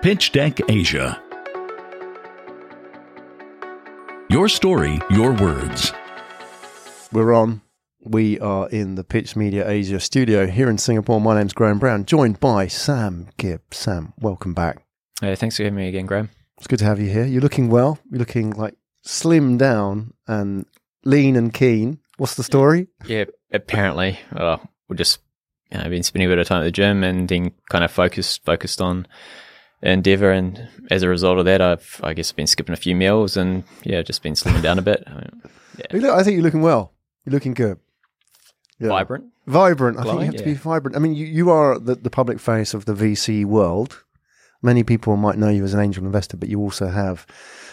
Pitch Deck Asia. Your story, your words. We're on. We are in the Pitch Media Asia studio here in Singapore. My name's Graham Brown, joined by Sam Gibb. Sam, welcome back. Hey, thanks for having me again, Graham. It's good to have you here. You're looking well. You're looking like slim down and lean and keen. What's the story? Yeah, apparently, uh, we're just you know, been spending a bit of time at the gym and then kind of focused focused on endeavor, and as a result of that, I've I guess been skipping a few meals and yeah, just been slimming down a bit. I mean, You look, I think you're looking well. You're looking good. Yeah. Vibrant. Vibrant. I think you Glowing, have to be vibrant. I mean, you, you are the, the public face of the VC world. Many people might know you as an angel investor, but you also have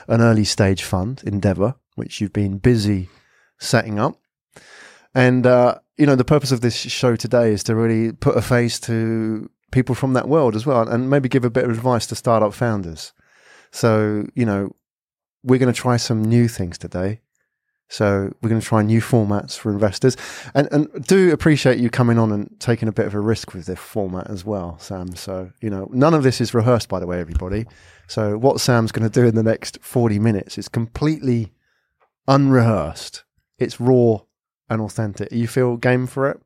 an early stage fund, Endeavor, which you've been busy setting up. And, uh, you know, the purpose of this show today is to really put a face to people from that world as well and maybe give a bit of advice to startup founders. So, you know, we're going to try some new things today. So we're going to try new formats for investors, and and do appreciate you coming on and taking a bit of a risk with this format as well, Sam. So you know, none of this is rehearsed, by the way, everybody. So what Sam's going to do in the next forty minutes is completely unrehearsed. It's raw and authentic. You feel game for it?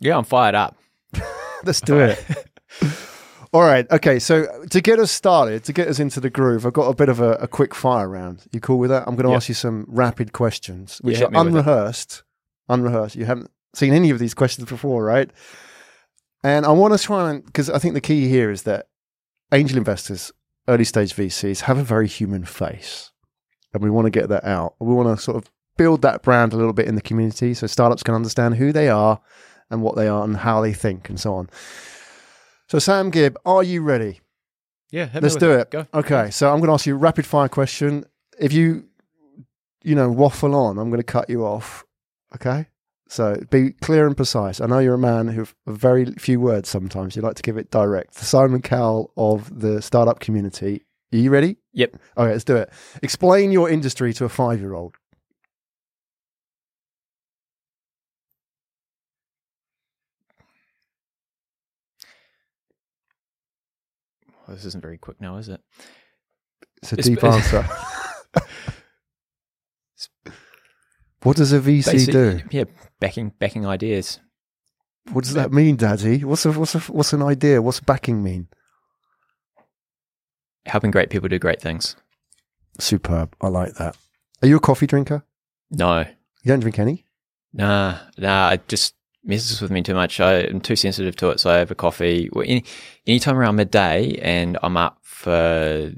Yeah, I'm fired up. Let's do it. All right. Okay. So to get us started, to get us into the groove, I've got a bit of a, a quick fire round. You cool with that? I'm going to Yep. ask you some rapid questions, which Yeah, are me with it. unrehearsed. Unrehearsed. You haven't seen any of these questions before, right? And I want to try and because I think the key here is that angel investors, early stage VCs, have a very human face, and we want to get that out. We want to sort of build that brand a little bit in the community, so startups can understand who they are and what they are and how they think and so on. So, Sam Gibb, are you ready? Yeah, Let's do it. Go. Okay, so I'm going to ask you a rapid fire question. If you, you know, waffle on, I'm going to cut you off. Okay, so be clear and precise. I know you're a man who very few words. Sometimes you like to give it direct. The Simon Cowell of the startup community. Are you ready? Yep. Okay, let's do it. Explain your industry to a five-year-old. Well, this isn't very quick now, is it? It's a deep answer. what does a VC Basic- do? Yeah, backing backing ideas. What does that mean, Daddy? What's a, what's a, what's an idea? What's backing mean? helping great people do great things. Superb. I like that. Are you a coffee drinker? No, You don't drink any? nah, nah. I just messes with me too much. I, am too sensitive to it, so I have a coffee well, any anytime around midday, and I'm up for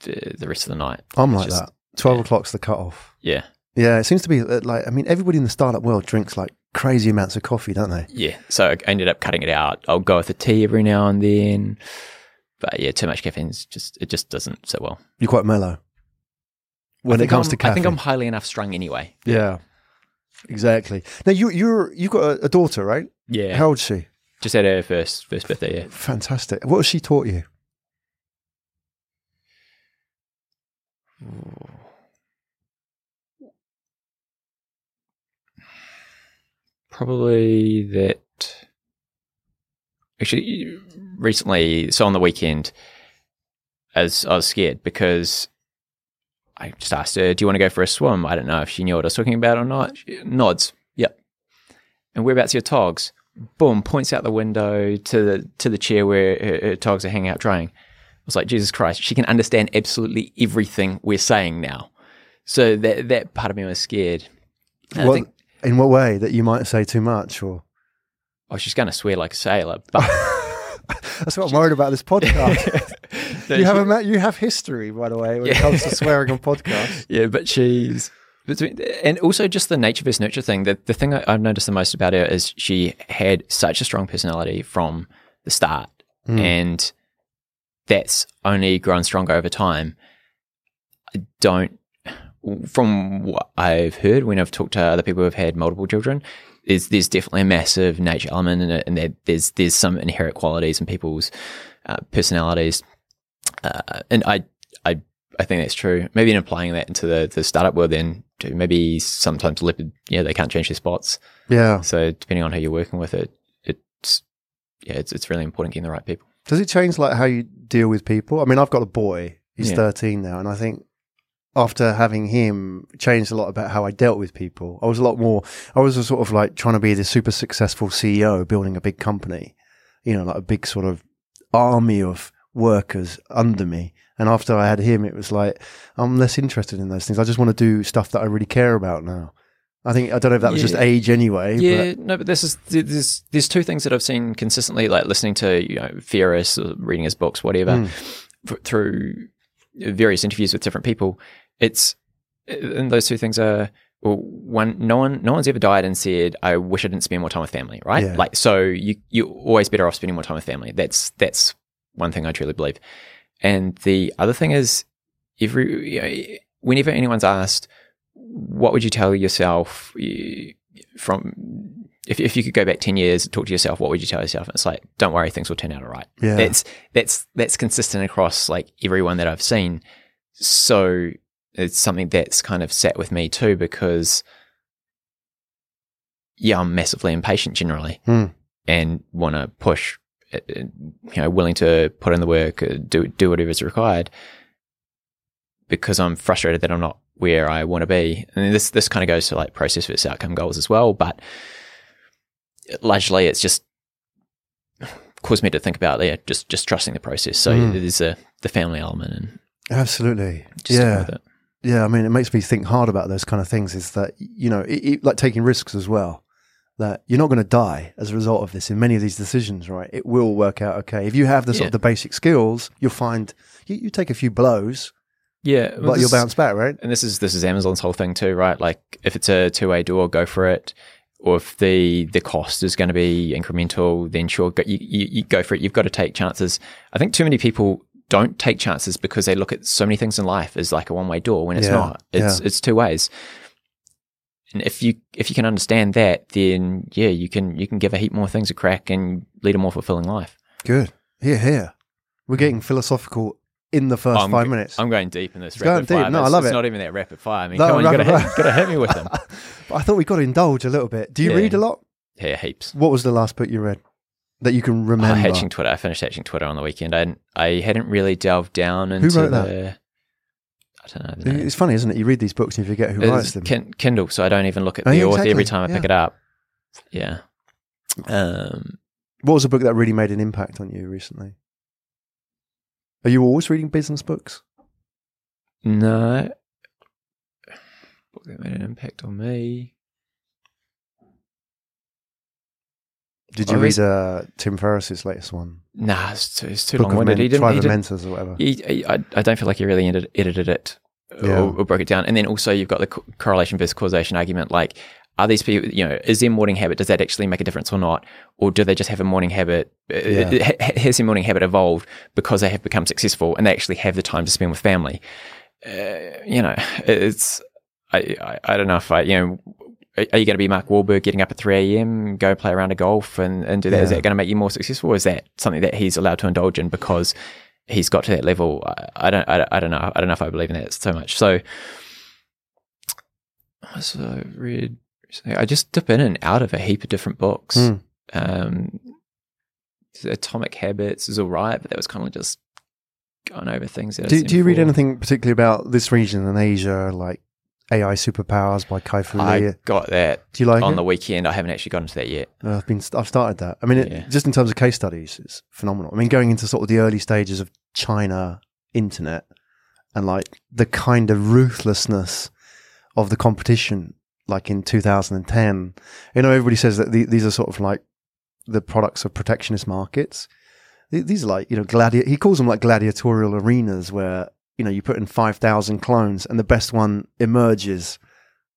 the, the rest of the night. I'm like just- that. 12 yeah. o'clock's the cutoff. Yeah, Yeah, it seems to be uh, like, I mean, everybody in the startup world drinks like crazy amounts of coffee, don't they? yeah. So I ended up cutting it out. I'll go with a tea every now and then, but yeah, too much caffeine's just it just doesn't sit well. You're quite mellow when it comes I'm- to caffeine. I think I'm highly enough strung anyway. Yeah, exactly. Now, you, you're, you've got a, a daughter, right? Yeah, How old's she? just had her first first birthday. Yeah. Fantastic. What has she taught you? Probably that. Actually, recently, so on the weekend, as I was scared because I just asked her, "Do you want to go for a swim?" I don't know if she knew what I was talking about or not. She nods, yep. And whereabouts are your togs? Boom, points out the window to the to the chair where her, her togs are hanging out drying. I was like, Jesus Christ, she can understand absolutely everything we're saying now. So that that part of me was scared. What, think, in what way? That you might say too much or? oh, she's going to swear like a sailor, but That's what I'm worried about this podcast. you have a you have history, by the way, when it comes to swearing on podcasts. yeah, but she's between, and also just the nature versus nurture thing. The the thing I, I've noticed the most about her is she had such a strong personality from the start, Mm. and that's only grown stronger over time. I don't, from what I've heard when I've talked to other people who've had multiple children, is there's definitely a massive nature element in it, and there's there's some inherent qualities in people's uh, personalities, uh, and I I I think that's true. Maybe in applying that into the the startup world, then too, maybe sometimes leopard, yeah, they can't change their spots. Yeah. So depending on who you're working with, it it's yeah, it's it's really important getting the right people. Does it change like how you deal with people? I mean, I've got a boy. He's Yeah. 13 now, and I think after having him changed a lot about how I dealt with people. I was a lot more I was a sort of like trying to be this super successful CEO building a big company. You know, like a big sort of army of workers under me. And after I had him, it was like I'm less interested in those things. I just want to do stuff that I really care about now. I think I don't know if that was just age anyway. Yeah, no, but this is there's there's two things that I've seen consistently, like listening to you know Ferriss, or reading his books, whatever, Mm. f- through various interviews with different people. It's and those two things are well, one, no one, no one's ever died and said, "I wish I didn't spend more time with family." Right? Yeah. Like, so you you're always better off spending more time with family. That's that's one thing I truly believe. And the other thing is, every you know, whenever anyone's asked, what would you tell yourself from if if you could go back ten years and talk to yourself, what would you tell yourself? And it's like, don't worry, things will turn out all right. Yeah. That's that's that's consistent across like everyone that I've seen. So it's something that's kind of sat with me too because yeah, I'm massively impatient generally Hmm. and want to push, you know, willing to put in the work, uh, do do whatever is required because I'm frustrated that I'm not where I want to be. And this this kind of goes to like process versus outcome goals as well, but largely it's just caused me to think about yeah, just just trusting the process. So Mm. there's a the family element and Absolutely. yeah. Yeah, I mean, it makes me think hard about those kind of things. Is that you know, it, it, like taking risks as well. That you're not going to die as a result of this in many of these decisions, right? It will work out okay if you have the sort Yeah. of the basic skills. You'll find you, you take a few blows, Yeah, well, but you'll bounce back, right? and this is this is Amazon's whole thing too, right? Like if it's a two way door, go for it. Or if the the cost is going to be incremental, then sure, go, you, you, you go for it. You've got to take chances. I think too many people don't take chances because they look at so many things in life as like a one way door when it's Yeah, not. It's yeah. it's two ways. And if you if you can understand that, then yeah, you can you can give a heap more things a crack and lead a more fulfilling life. Good. Here, here. We're mm. getting philosophical in the first I'm five minutes. I'm going deep in this It's rapid fire. No, I it's- love it's it. not even that rapid fire. I mean, No, come on, you got rapid to fire. got to hit me with them. But I thought we got to indulge a little bit. Do you Yeah. read a lot? Yeah, heaps. What was the last book you read that you can Oh, remember? hatching Twitter. I finished hatching Twitter on the weekend. I hadn't, I hadn't really delved down into Who wrote that? the. I don't know. It's funny, isn't it? You read these books and you forget who writes It's them. Kin- Kindle, so I don't even look at Oh, the yeah, author every time I pick it up. Yeah. Um, What was a book that really made an impact on you recently? Are you always reading business books? no. Book that made an impact on me. Did you read uh, Tim Ferriss's latest one? Nah, it's too, it's too Book long winded. Men- He didn't. He, didn't Mentors or whatever. he, he- I, I don't feel like he really edited, edited it Yeah. or, or broke it down. And then also you've got the co- correlation versus causation argument. Like, are these people, you know, is their morning habit, does that actually make a difference or not? Or do they just have a morning habit? uh, Yeah. ha- Has their morning habit evolved because they have become successful and they actually have the time to spend with family? Uh, you know, it's, I, I, I don't know if I, you know, are are you going to be Mark Wahlberg getting up at 3 a.m., go play around a golf and, and do that? Is Yeah. that going to make you more successful? Or is that something that he's allowed to indulge in because he's got to that level? I, I don't, I, I don't know. I don't know if I believe in that so much. So, so I read. I just dip in and out of a heap of different books. Hmm. Um, Atomic Habits is all right, but that was kind of just going over things that Do, do you read anything particularly about this region in Asia, like AI Superpowers by Kai Fu Lee? I got that Do you like on it? the weekend. I haven't actually got into that yet. Uh, I've been I've started that. I mean, it, Yeah. just in terms of case studies, it's phenomenal. I mean, going into sort of the early stages of China internet and like the kind of ruthlessness of the competition, like in 2010. You know, everybody says that the, these are sort of like the products of protectionist markets. These are like you know gladi- He calls them like gladiatorial arenas where you know you put in 5,000 clones and the best one emerges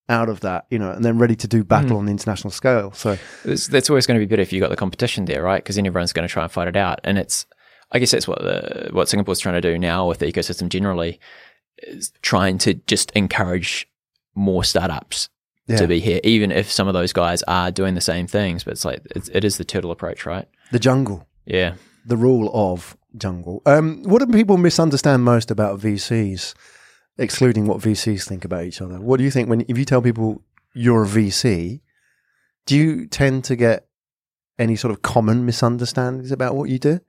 out of that, you know, and then ready to do battle Mm. on the international scale. So It's, that's always going to be better if you've got the competition there, right? Because then everyone's going to try and fight it out, and it's. I guess that's what the what Singapore's trying to do now with the ecosystem generally is trying to just encourage more startups yeah. to be here, even if some of those guys are doing the same things. But it's like it's, it is the turtle approach, right? the jungle, Yeah. the rule of jungle. Um, what do people misunderstand most about VCs, excluding what VCs think about each other? What do you think when if you tell people you're a VC, do you tend to get any sort of common misunderstandings about what you do?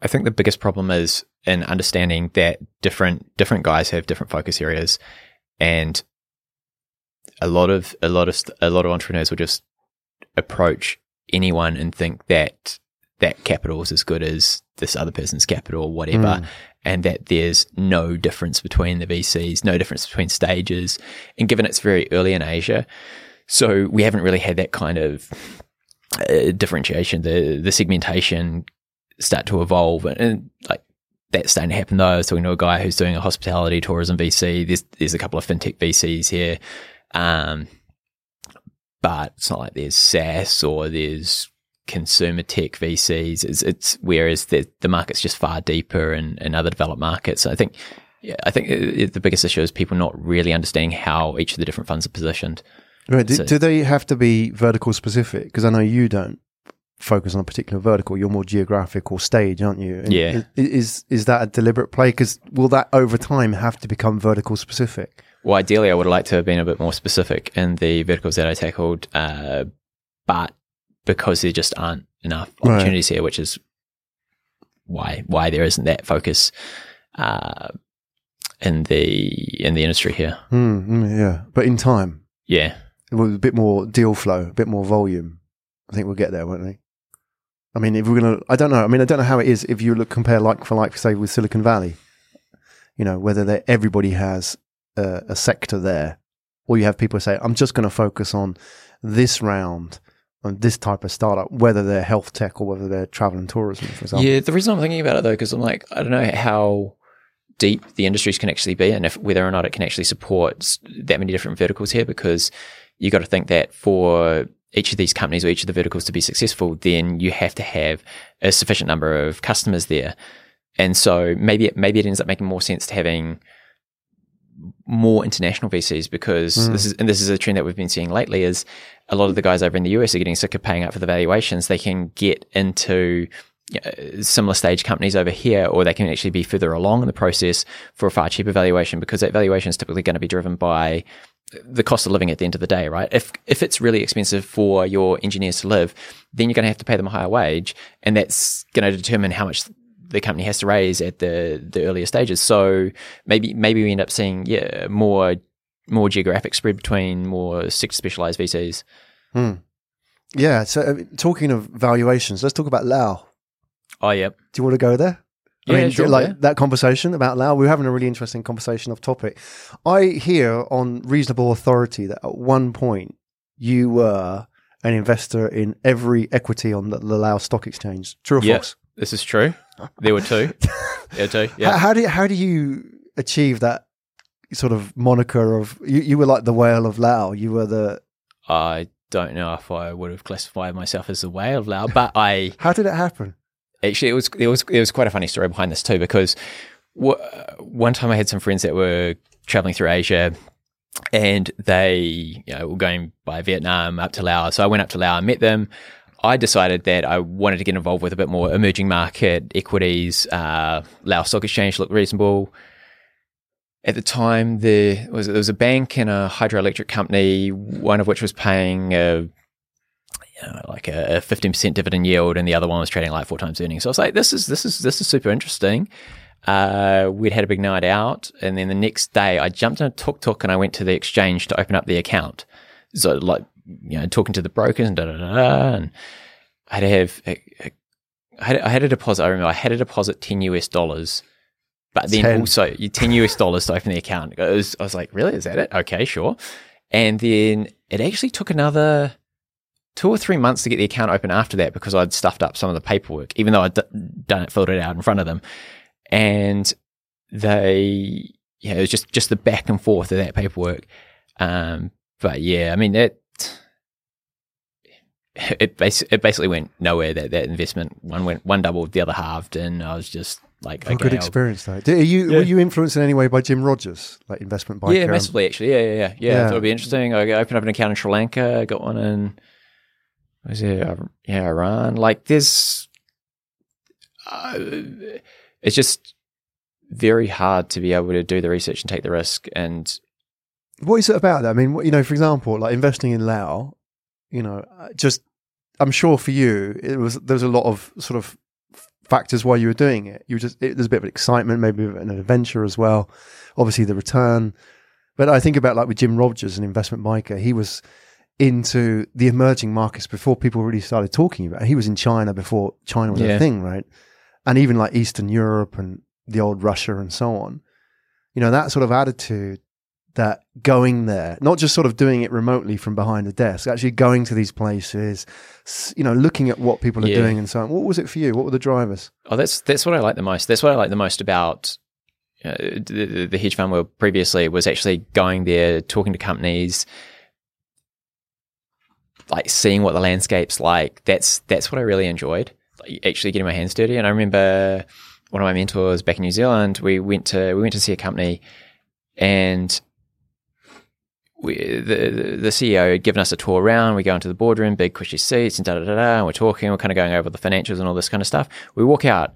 I think the biggest problem is in understanding that different different guys have different focus areas, and a lot of a lot of a lot of entrepreneurs will just approach anyone and think that that capital is as good as this other person's capital or whatever, Mm. and that there's no difference between the VCs, no difference between stages. And given it's very early in Asia, so we haven't really had that kind of uh, differentiation, the the segmentation start to evolve, and, and like that's starting to happen. Though I was talking to a guy who's doing a hospitality tourism VC. There's there's a couple of fintech VCs here, um, but it's not like there's SaaS or there's consumer tech VCs. It's, it's whereas the the market's just far deeper in, in other developed markets. I think. Yeah, I think uh, the biggest issue is people not really understanding how each of the different funds are positioned. Right. Do, So- do they have to be vertical specific? Because I know you don't focus on a particular vertical. You're more geographic or stage, aren't you? And Yeah. i- Is is that a deliberate play? Because will that over time have to become vertical specific? Well, ideally, I would have liked to have been a bit more specific in the verticals that I tackled, uh, but because there just aren't enough Right. opportunities here, which is why why there isn't that focus uh, in the in the industry here. Mm, mm, yeah. But in time, Yeah, with a bit more deal flow, a bit more volume, I think we'll get there, won't we? I mean, if we're gonna, I don't know. I mean, I don't know how it is if you look compare like for like, say, with Silicon Valley. You know, whether everybody has a, a sector there, or you have people say, "I'm just going to focus on this round on this type of startup," whether they're health tech or whether they're travel and tourism, for example. yeah. The reason I'm thinking about it though, because I'm like, I don't know how deep the industries can actually be, and if whether or not it can actually support that many different verticals here, because you got to think that for each of these companies or each of the verticals to be successful, then you have to have a sufficient number of customers there. And so maybe it, maybe it ends up making more sense to having more international VCs because Mm. this is and this is a trend that we've been seeing lately is a lot of the guys over in the US are getting sick of paying up for the valuations. They can get into similar stage companies over here, or they can actually be further along in the process for a far cheaper valuation because that valuation is typically going to be driven by the cost of living at the end of the day, right? If if it's really expensive for your engineers to live, then you're going to have to pay them a higher wage, and that's going to determine how much the company has to raise at the the earlier stages. So maybe maybe we end up seeing yeah more more geographic spread between more sector specialized VCs. Hmm. Yeah. So, uh, talking of valuations, let's talk about Lao. Oh yep, Do you want to go there? Yeah, I mean, sure, like yeah. that conversation about Lao, we are having a really interesting conversation off topic. I hear on reasonable authority that at one point you were an investor in every equity on the, the Lao Stock Exchange. True or Yeah. false? this is true. There were two. Yeah, two. Yeah. how do you, how do you achieve that sort of moniker of you? You were like the whale of Lao. You were the. I don't know if I would have classified myself as the whale of Lao, but I How did it happen? actually it was it was it was quite a funny story behind this too because w- one time I had some friends that were traveling through Asia and they you know were going by Vietnam up to Laos. So I went up to Laos and met them. I decided that I wanted to get involved with a bit more emerging market equities. Uh, Laos Stock Exchange looked reasonable. At the time, there was there was a bank and a hydroelectric company, one of which was paying a you know, like a fifteen percent dividend yield, and the other one was trading like four times earnings. So I was like, this is this is this is super interesting. Uh, we'd had a big night out, and then the next day, I jumped in a tuk tuk and I went to the exchange to open up the account. So like you know, talking to the brokers and da da da, da and I had to have. A, a, I had, I had a deposit. I remember I had a deposit ten US dollars, but then 10. also you ten US dollars to open the account. Was, I was like, really? Is that it? Okay, sure. And then it actually took another two or three months to get the account open after that because I'd stuffed up some of the paperwork, even though I'd d- done it, filled it out in front of them. And they, yeah, it was just, just the back and forth of that paperwork. Um, but yeah, I mean, it, it, bas- it basically went nowhere. That, that investment, one went, one doubled, the other halved. And I was just like, okay, good I'll- experience though. Did, are you Yeah. were you influenced in any way by Jim Rogers, like investment banker? yeah, massively actually. Yeah, yeah, yeah. Yeah, Yeah. I it'd be interesting. I opened up an account in Sri Lanka, I got one in, was it, yeah, Iran. Like, there's, uh, it's just very hard to be able to do the research and take the risk. And What is it about that? I mean, you know, for example, like investing in Lao, you know, uh, just I'm sure for you it was there was a lot of sort of factors why you were doing it. You were just it, there's a bit of excitement, maybe an adventure as well. Obviously, the return. But I think about like with Jim Rogers, an investment biker. He was into the emerging markets before people really started talking about. it. He was in China before China was Yeah. a thing, right? And even like Eastern Europe and the old Russia and so on. You know that sort of attitude that going there, not just sort of doing it remotely from behind a desk, actually going to these places, you know, looking at what people are Yeah. doing and so on. What was it for you? What were the drivers? Oh, that's that's what I like the most. That's what I like the most about uh, the, the- hedge fund world previously was actually going there, talking to companies, like seeing what the landscape's like. That's that's what I really enjoyed. Like, actually getting my hands dirty. And I remember one of my mentors back in New Zealand. We went to we went to see a company, and we, the the- CEO had given us a tour around. We go into the boardroom, big cushy seats, and da da da da. And we're talking. We're kind of going over the financials and all this kind of stuff. We walk out,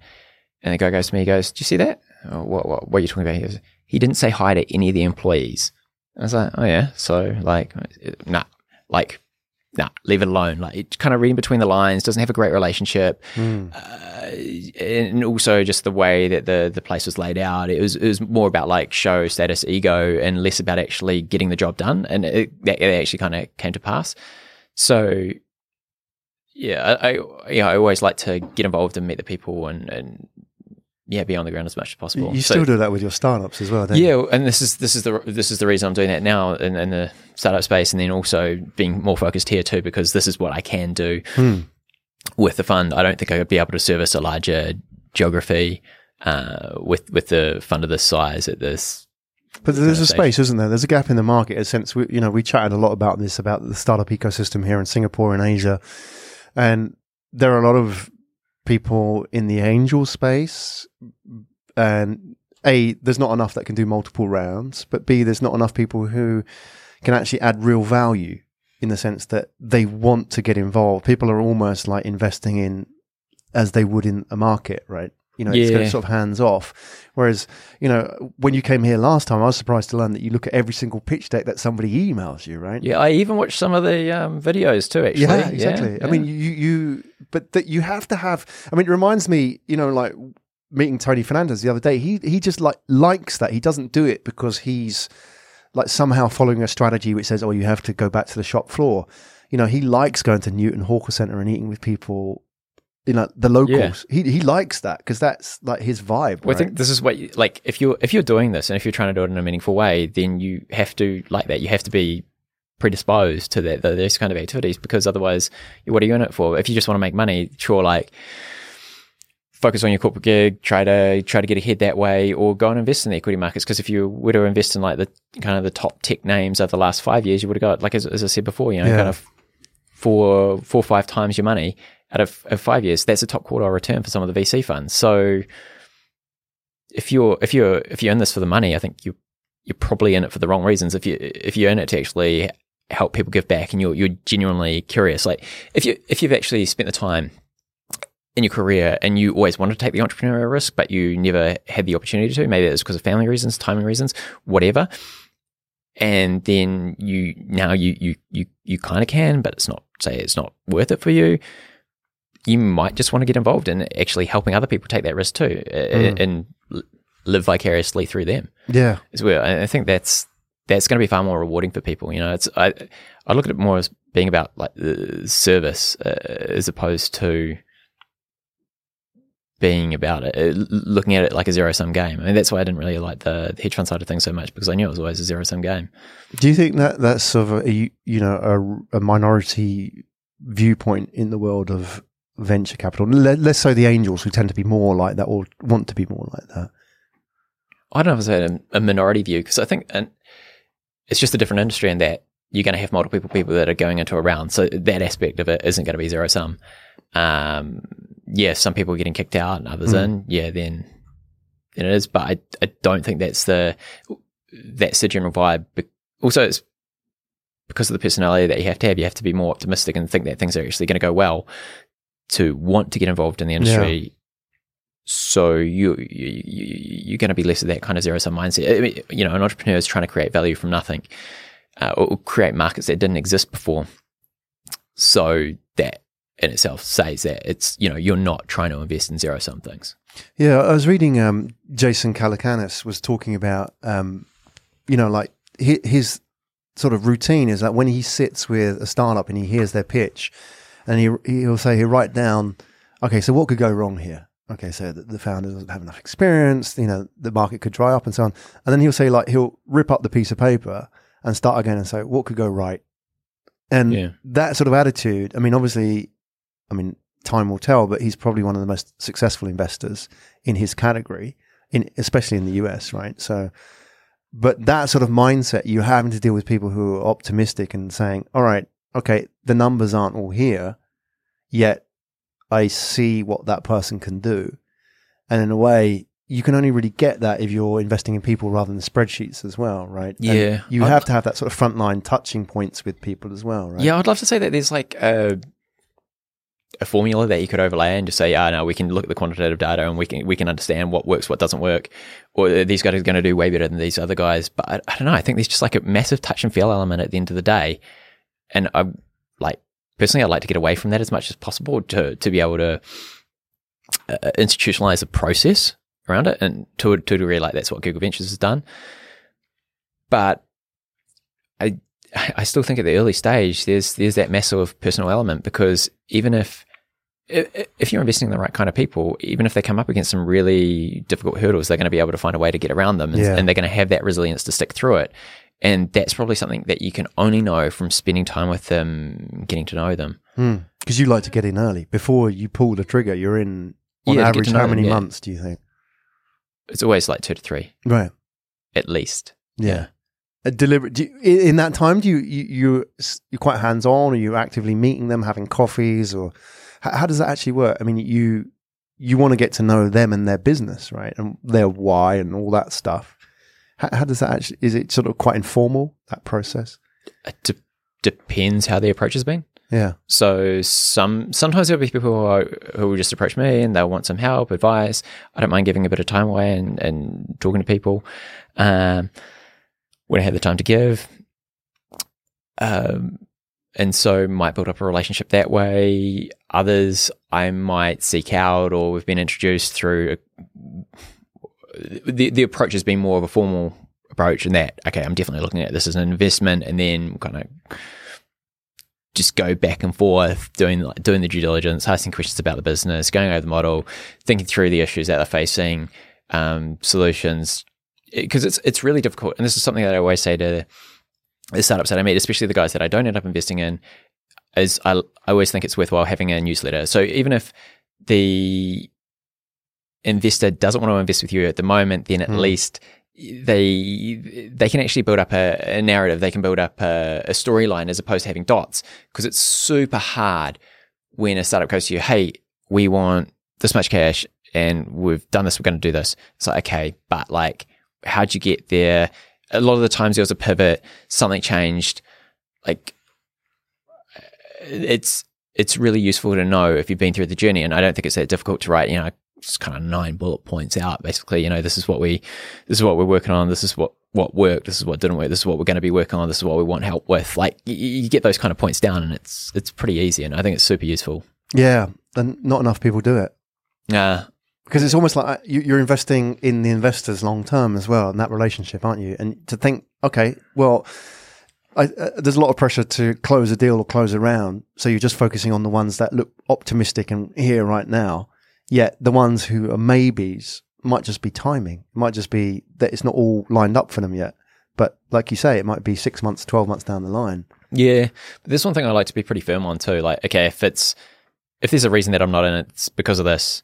and the guy goes to me. He goes, "Do you see that? Oh, what, what what are you talking about?" He goes, "He didn't say hi to any of the employees." I was like, "Oh yeah." So like, uh, nah, like. Nah, leave it alone. Like, it's kind of reading between the lines, doesn't have a great relationship Hmm. uh, and also just the way that the the place was laid out. It was it was more about like show status, ego, and less about actually getting the job done. And it, that it actually kind of came to pass. So yeah, I, I yeah I always like to get involved and meet the people and and yeah be on the ground as much as possible. You So- still do that with your startups as well, don't you? yeah, and this is this is the this is the reason I'm doing that now in, in the startup space, and then also being more focused here too, because this is what I can do Hmm. with the fund. I don't think I would be able to service a larger geography uh, with with the fund of this size at this. But there's a space, isn't there? There's a gap in the market. In a sense, we, you know, we chatted a lot about this about the startup ecosystem here in Singapore and Asia, and there are a lot of people in the angel space, and a there's not enough that can do multiple rounds, but b there's not enough people who can actually add real value in the sense that they want to get involved. People are almost like investing in as they would in a market, right? You know, it's kind Yeah. of sort of hands off. Whereas, you know, when you came here last time, I was surprised to learn that you look at every single pitch deck that somebody emails you, right? Yeah, I even watched some of the um, videos too. Actually, Yeah, exactly. I yeah. mean, you, you, but that you have to have. I mean, it reminds me, you know, like meeting Tony Fernandez the other day. He he just like likes that. He doesn't do it because he's like somehow following a strategy which says, "Oh, you have to go back to the shop floor." You know, he likes going to Newton Hawker Center and eating with people. You know, the locals. He he likes that because that's like his vibe. Well, right? I think this is what you, like if you're if you're doing this and if you're trying to do it in a meaningful way, then you have to like that. You have to be predisposed to that those kind of activities because otherwise, what are you in it for? If you just want to make money, sure, like focus on your corporate gig, try to try to get ahead that way, or go and invest in the equity markets. Because if you were to invest in like the kind of the top tech names over the last five years, you would have got like as, as I said before, you know, Yeah. kind of four four or five times your money out of, of five years. That's a top quartile return for some of the VC funds. So if you're if you're if you're in this for the money, I think you you're probably in it for the wrong reasons. If you if you're in it to actually help people give back and you're you're genuinely curious, like if you if you've actually spent the time in your career and you always wanted to take the entrepreneurial risk, but you never had the opportunity to, maybe it's because of family reasons, timing reasons, whatever. And then you now you you you you kind of can, but it's not say it's not worth it for you. You might just want to get involved in actually helping other people take that risk too, uh, Mm. and live vicariously through them yeah, as well. I think that's that's going to be far more rewarding for people. You know, it's I I look at it more as being about like the service uh, as opposed to being about it, uh, looking at it like a zero sum game. I mean, that's why I didn't really like the, the hedge fund side of things so much because I knew it was always a zero sum game. Do you think that that's sort of a you you know a, a minority viewpoint in the world of venture capital? Let's say the angels who tend to be more like that or want to be more like that. I don't know if it's a, a minority view because I think and it's just a different industry in that you're going to have multiple people, people that are going into a round. So that aspect of it isn't going to be zero sum. Um, yeah, some people are getting kicked out and others Mm. in. Yeah, then then it is. But I I don't think that's the that's the general vibe. Also, it's because of the personality that you have to have. You have to be more optimistic and think that things are actually going to go well to want to get involved in the industry. So you, you you- you're going to be less of that kind of zero sum mindset. I mean, you know, an entrepreneur is trying to create value from nothing, uh, or create markets that didn't exist before. So that in itself says that it's you know you're not trying to invest in zero sum things. Yeah, I was reading. Um, Jason Calacanis was talking about, um, you know, like his sort of routine is that when he sits with a startup and he hears their pitch, and he he'll say he'll write down, okay, so what could go wrong here? Okay, so the, the founder doesn't have enough experience. You know, the market could dry up and so on. And then he'll say like he'll rip up the piece of paper and start again and say what could go right. And Yeah. that sort of attitude. I mean, obviously, I mean, time will tell, but he's probably one of the most successful investors in his category, in especially in the US, right? So, but that sort of mindset, you're having to deal with people who are optimistic and saying, "All right, okay, the numbers aren't all here, yet I see what that person can do," and in a way. You can only really get that if you're investing in people rather than spreadsheets as well, right? And Yeah. you I'd- have to have that sort of frontline touching points with people as well, right? Yeah, I'd love to say that there's like a a formula that you could overlay and just say, ah, no, we can look at the quantitative data and we can we can understand what works, what doesn't work, or these guys are going to do way better than these other guys. But I, I don't know. I think there's just like a massive touch and feel element at the end of the day, and I like personally, I'd like to get away from that as much as possible to to be able to uh, institutionalize a process around it, and to to a degree, like that's what Google Ventures has done. But I I still think at the early stage there's there's that massive personal element because even if if you're investing in the right kind of people, even if they come up against some really difficult hurdles, they're going to be able to find a way to get around them, and, Yeah. and they're going to have that resilience to stick through it. And that's probably something that you can only know from spending time with them, getting to know them. Hmm. Because you like to get in early before you pull the trigger. You're in on Yeah, average. How them, many yeah. months do you think? It's always like two to three, Right. at least. Yeah. A deliberate. Do you, in that time, do you, you you're you're quite hands on? Are you actively meeting them, having coffees, or how, how does that actually work? I mean, you you want to get to know them and their business, right, and their why and all that stuff. How, how does that actually? Is it sort of quite informal that process? It de- depends how the approach has been. Yeah. So some sometimes there'll be people who, are, who will just approach me and they'll want some help, advice. I don't mind giving a bit of time away and, and talking to people um, when I have the time to give. Um, and so might build up a relationship that way. Others I might seek out, or we've been introduced through. The the approach has been more of a formal approach, and that okay, I'm definitely looking at this as an investment, and then kind of just go back and forth doing doing the due diligence, asking questions about the business, going over the model, thinking through the issues that they're facing, um, solutions. Because it's it's really difficult, and this is something that I always say to the startups that I meet, especially the guys that I don't end up investing in, is I, I always think it's worthwhile having a newsletter. So even if the investor doesn't want to invest with you at the moment, then at Hmm. least they they can actually build up a, a narrative. They can build up a, a storyline as opposed to having dots because it's super hard when a startup goes to you, "Hey, we want this much cash and we've done this. We're going to do this." It's like, okay, but like, how'd you get there? A lot of the times there was a pivot, something changed. Like, it's it's really useful to know if you've been through the journey, and I don't think it's that difficult to write. You know, just kind of nine bullet points out. Basically, you know, this is what we, this is what we're working on. This is what what worked. This is what didn't work. This is what we're going to be working on. This is what we want help with. Like, you, you get those kind of points down, and it's it's pretty easy, and I think it's super useful. Yeah. And not enough people do it. Uh, Because it's almost like uh, you, you're investing in the investors long term as well in that relationship, aren't you? And to think, okay, well, I, uh, there's a lot of pressure to close a deal or close a round, so you're just focusing on the ones that look optimistic and here right now. Yet the ones who are maybes might just be timing. It might just be that it's not all lined up for them yet. But like you say, it might be six months, twelve months down the line. Yeah, but there's one thing I like to be pretty firm on too. Like, okay, if it's if there's a reason that I'm not in it, it's because of this.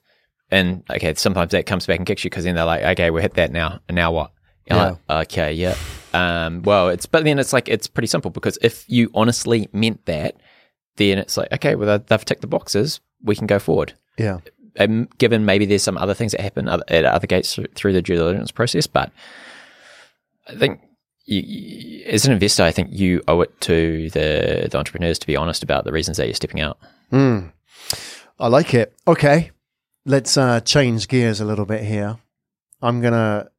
And okay, sometimes that comes back and kicks you because then they're like, okay, we hit that now, and now what? Yeah. like, okay, yeah. Um, well, it's but then it's like it's pretty simple because if you honestly meant that, then it's like, okay, well they've ticked the boxes, we can go forward. Yeah. Given maybe there's some other things that happen at other gates through, the due diligence process, but I think you, as an investor, I think you owe it to the, the entrepreneurs to be honest about the reasons that you're stepping out. Mm. I like it. Okay. Let's uh, change gears a little bit here. I'm to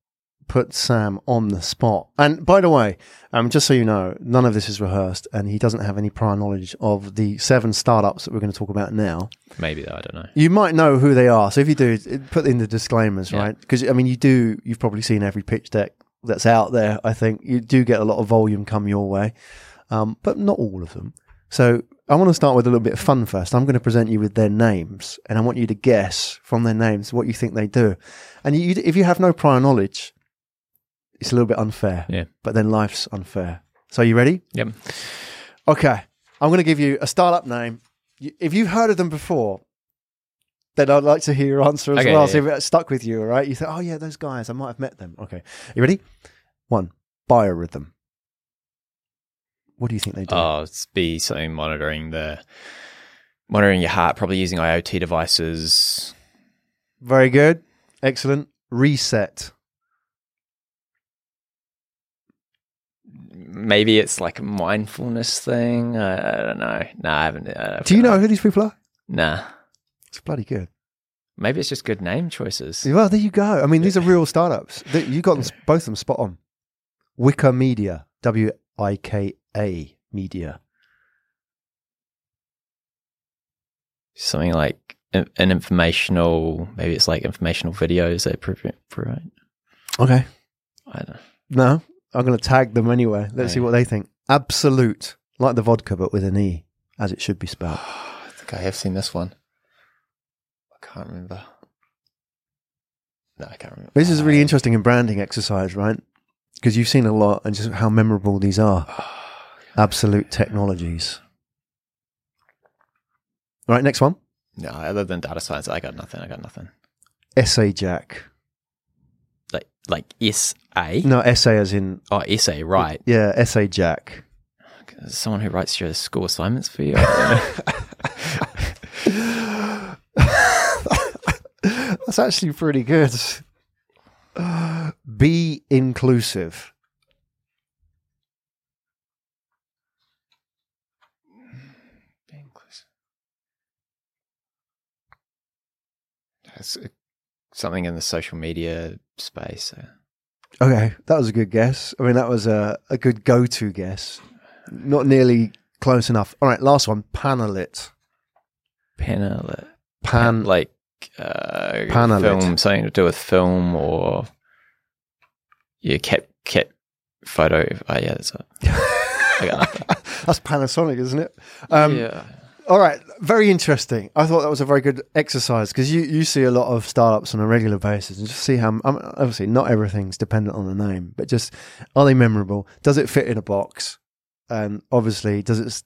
put Sam on the spot. And by the way, um, just so you know, none of this is rehearsed, and he doesn't have any prior knowledge of the seven startups that we're going to talk about now. Maybe though, I don't know. You might know who they are. So if you do, put in the disclaimers, Yeah. right? Because I mean, you do. You've probably seen every pitch deck that's out there. I think you do get a lot of volume come your way, um, but not all of them. So I want to start with a little bit of fun first. I'm going to present you with their names, and I want you to guess from their names what you think they do. And you, if you have no prior knowledge, it's a little bit unfair. Yeah. But then life's unfair. So are you ready? Yep. Okay. I'm going to give you a startup name. If you've heard of them before, then I'd like to hear your answer as Okay, well. yeah, See if it stuck with you, all right? You think, oh, yeah, those guys, I might have met them. Okay. You ready? One, Biorhythm. What do you think they do? Oh, it's be something monitoring the monitoring your heart, probably using IoT devices. Very good. Excellent. Reset. Maybe it's like a mindfulness thing. I, I don't know. No, I haven't. I Do you know who these people are? Nah. It's bloody good. Maybe it's just good name choices. Well, there you go. I mean, these are real startups. You got them, both of them spot on. Wika Media. W I K A Media. Something like an informational. Maybe it's like informational videos they pro- provide. Okay. I don't. know. No, I'm going to tag them anyway. Let's see what they think. Absolute, like the vodka, but with an E, as it should be spelled. I think I have seen this one. I can't remember. No, I can't remember. This is a really uh, interesting in branding exercise, right? Because you've seen a lot and just how memorable these are. Oh, Absolute technologies. All right, next one. No, other than data science, I got nothing. I got nothing. SA Jack. Like S A. No, essay as in, Oh, essay, right? yeah, SA Jack. Someone who writes your school assignments for you. I don't know. That's actually pretty good. Be inclusive. It's uh, something in the social media space. uh, Okay, that was a good guess. I mean, that was a, a good go to guess. Not nearly close enough. All right, last one. Panelit. Panel, Pan. like uh, Panalit. film, something to do with film or yeah, cat cat photo. Oh yeah, that's it. I got nothing. That's Panasonic, isn't it? Um, yeah, All right, very interesting. I thought that was a very good exercise because you, you see a lot of startups on a regular basis and just see how, um, obviously, not everything's dependent on the name, but just are they memorable? Does it fit in a box? And obviously, does it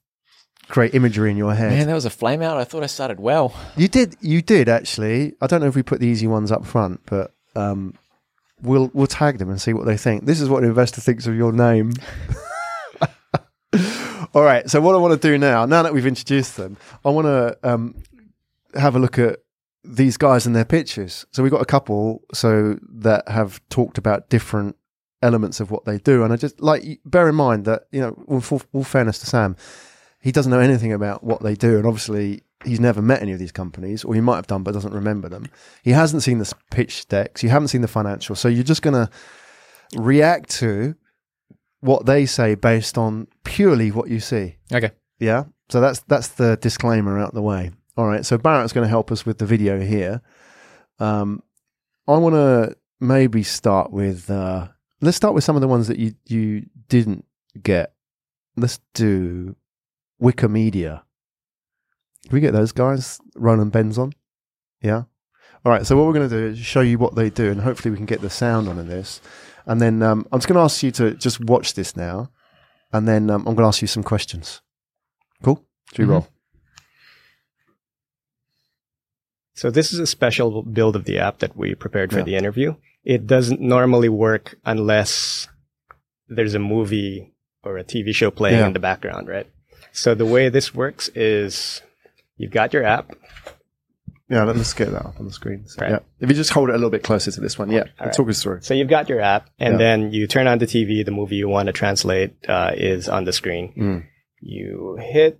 create imagery in your head? man, that was a flame out. I thought I started well. You did, you did actually. I don't know if we put the easy ones up front, but um, we'll we'll tag them and see what they think. This is what an investor thinks of your name. All right. So what I want to do now, now that we've introduced them, I want to um, have a look at these guys and their pitches. So we've got a couple so that have talked about different elements of what they do, and I just like bear in mind that you know, full, full fairness to Sam, he doesn't know anything about what they do, and obviously he's never met any of these companies, or he might have done but doesn't remember them. He hasn't seen the pitch decks, you haven't seen the financials, so you're just going to react to what they say based on purely what you see. Okay. Yeah. So that's that's the disclaimer out the way. All right. So Barrett's going to help us with the video here. Um, I want to maybe start with uh, let's start with some of the ones that you you didn't get. Let's do Wika Media. Can we get those guys? Roland Benzon. Yeah. All right. So what we're going to do is show you what they do, and hopefully we can get the sound on in this. And then um, I'm just going to ask you to just watch this now, and then um, I'm going to ask you some questions. Cool. Should we Mhm. roll? So this is a special build of the app that we prepared for Yeah. the interview. It doesn't normally work unless there's a movie or a TV show playing Yeah. in the background, right? So the way this works is you've got your app. Yeah. Let's get that up on the screen. So, Right. Yeah. If you just hold it a little bit closer to this one, yeah. Right. Talk us through. So you've got your app, and Yeah. then you turn on the TV. The movie you want to translate uh, is on the screen. Mm. You hit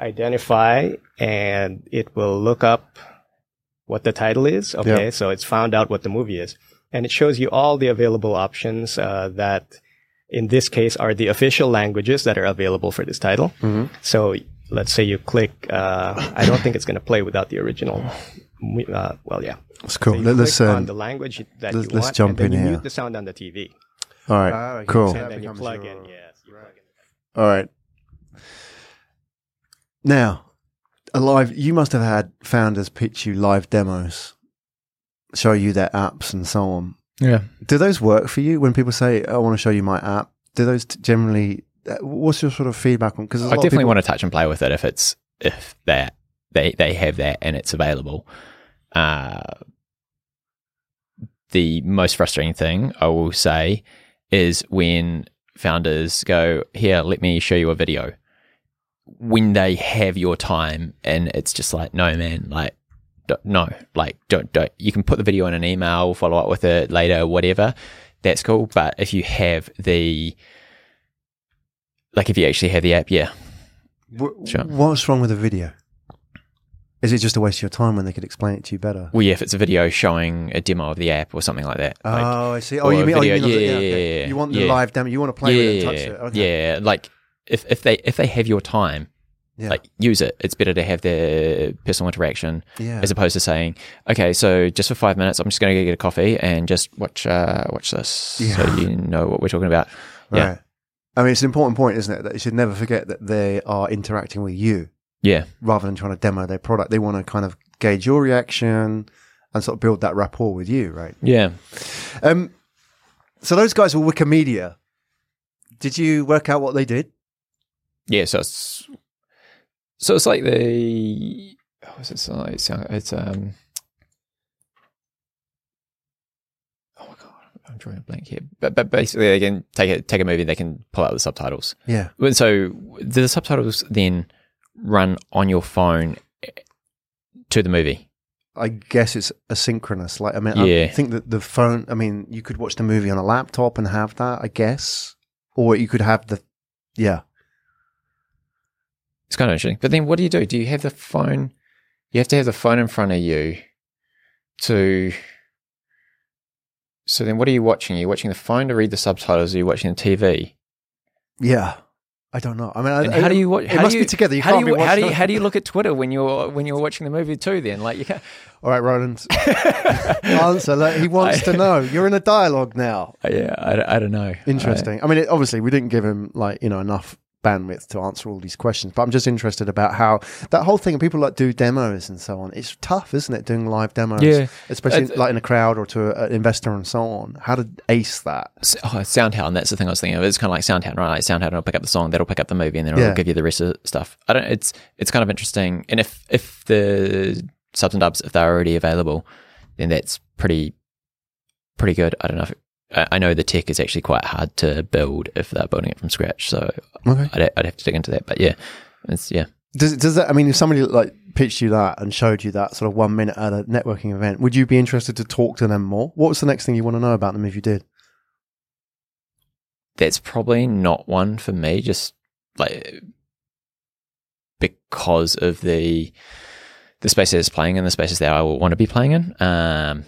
identify, and it will look up what the title is. Okay, Yeah. so it's found out what the movie is. and it shows you all the available options uh, that, in this case, are the official languages that are available for this title. Mhm. So let's say you click. Uh, I don't think it's going to play without the original. Uh, well, yeah. That's cool. So you Let, us click on um, the language that let's- you let's jump and then in you here. mute the sound on the TV, all right, Ah, cool. and then you plug your- in. Yes, you plug in. All right. Now, a live. You must have had founders pitch you live demos, show you their apps and so on. Yeah. Do those work for you when people say, "I want to show you my app"? Do those t- generally? Uh, What's your sort of feedback on? Because I definitely want to touch and play with it if it's if that they they have that and it's available. Uh, the most frustrating thing I will say is when founders go, "Here, let me show you a video." When they have your time, and it's just like, no, man, like, no, like, don't, don't. You can put the video in an email, follow up with it later, whatever. That's cool. But if you have the, like, if you actually have the app, yeah, Sure. What's wrong with the video? Is it just a waste of your time when they could explain it to you better? Well, yeah, if it's a video showing a demo of the app or something like that. Like, oh, I see. Oh, you mean, oh, you mean yeah, okay. yeah, yeah, You want the yeah. live demo? You want to play with it and touch yeah, it? Okay. yeah. Like if, if they if they have your time, Yeah. like use it. It's better to have the personal interaction yeah. as opposed to saying, okay, so just for five minutes, I'm just going to go get a coffee and just watch uh, watch this, Yeah. so you know what we're talking about. Yeah, Right. I mean, it's an important point, isn't it? That you should never forget that they are interacting with you yeah, rather than trying to demo their product. They want to kind of gauge your reaction and sort of build that rapport with you, right? yeah. Um, so those guys were Wika Media. Did you work out what they did? Yeah, so it's so it's like the oh, what's it like? It's, it's um oh my god, I'm drawing a blank here. But but basically, they can take a take a movie, they can pull out the subtitles. Yeah. So the subtitles then run on your phone eh, to the movie. I guess it's asynchronous. Like, I mean, Yeah. I think that the phone, I mean, you could watch the movie on a laptop and have that, I guess. Or you could have the, yeah. It's kind of interesting. But then, what do you do? Do you have the phone? You have to have the phone in front of you to. So then, what are you watching? Are you watching the phone to read the subtitles? Or are you watching the TV? Yeah. I don't know. I mean, I, how do you watch? It must you, be together. You how can't do you be how do you how do you look at Twitter when you're when you're watching the movie too? Then like you can't. All right, Roland. Answer. Like, he wants to know. You're in a dialogue now. yeah, I, I don't know. Interesting. I mean, it, obviously, we didn't give him like you know enough bandwidth to answer all these questions, but I'm just interested about how that whole thing. People like do demos and so on. It's tough, isn't it? Doing live demos, Yeah. especially It's- like in a crowd or to a- an investor and so on. How to ace that? S- Oh, Soundhound. That's the thing I was thinking of. It's kind of like Soundhound, right? Like Soundhound will pick up the song, that'll pick up the movie, and then it'll Yeah. give you the rest of the stuff. I don't. It's it's kind of interesting. And if if the subs and dubs if they're already available, then that's pretty pretty good. I don't know. If, I I know the tech is actually quite hard to build if they're building it from scratch. So Okay. I'd I'd have to dig into that. But yeah, it's yeah. Does does that? I mean, if somebody like pitched you that and showed you that sort of one minute at a networking event, would you be interested to talk to them more? What was the next thing you want to know about them if you did? that's probably not one for me just like because of the the spaces it's playing in the spaces that I will want to be playing in um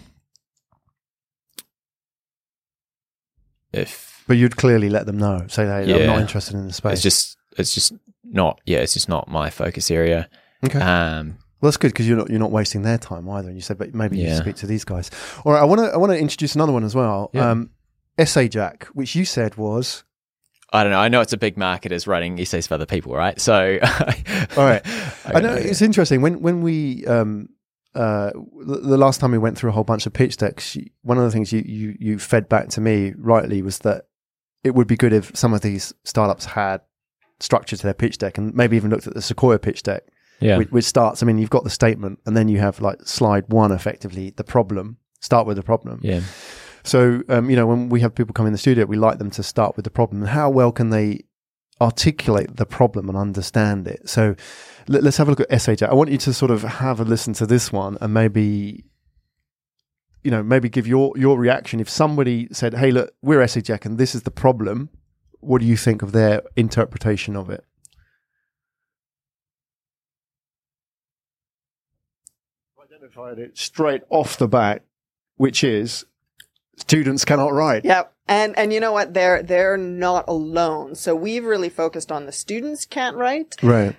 if But you'd clearly let them know. Say, hey, I'm not interested in the space. it's just it's just not yeah it's just not my focus area okay. um Well, that's good because you're not you're not wasting their time either. And you said, but maybe you speak to these guys. All right, I want to I want to introduce another one as well. Yeah. Um, EssayJack, which you said was I don't know I know it's a big market as writing essays for other people right so all right. I know it's interesting when when we um uh the the last time we went through a whole bunch of pitch decks. One of the things you you you fed back to me rightly was that it would be good if some of these startups had structure to their pitch deck and maybe even looked at the Sequoia pitch deck yeah which, which starts. I mean, you've got the statement, and then you have like slide one, effectively the problem. Start with the problem. yeah So, um, you know, when we have people come in the studio, we like them to start with the problem. How well can they articulate the problem and understand it? So, let, us have a look at SH. I want you to sort of have a listen to this one and maybe. You know, maybe give your your reaction. If somebody said, "Hey, look, we're SH and this is the problem," what do you think of their interpretation of it? identified it straight off the bat, which is students cannot write. Yep. And and you know what? They're they're not alone. So we've really focused on the students can't write, Right.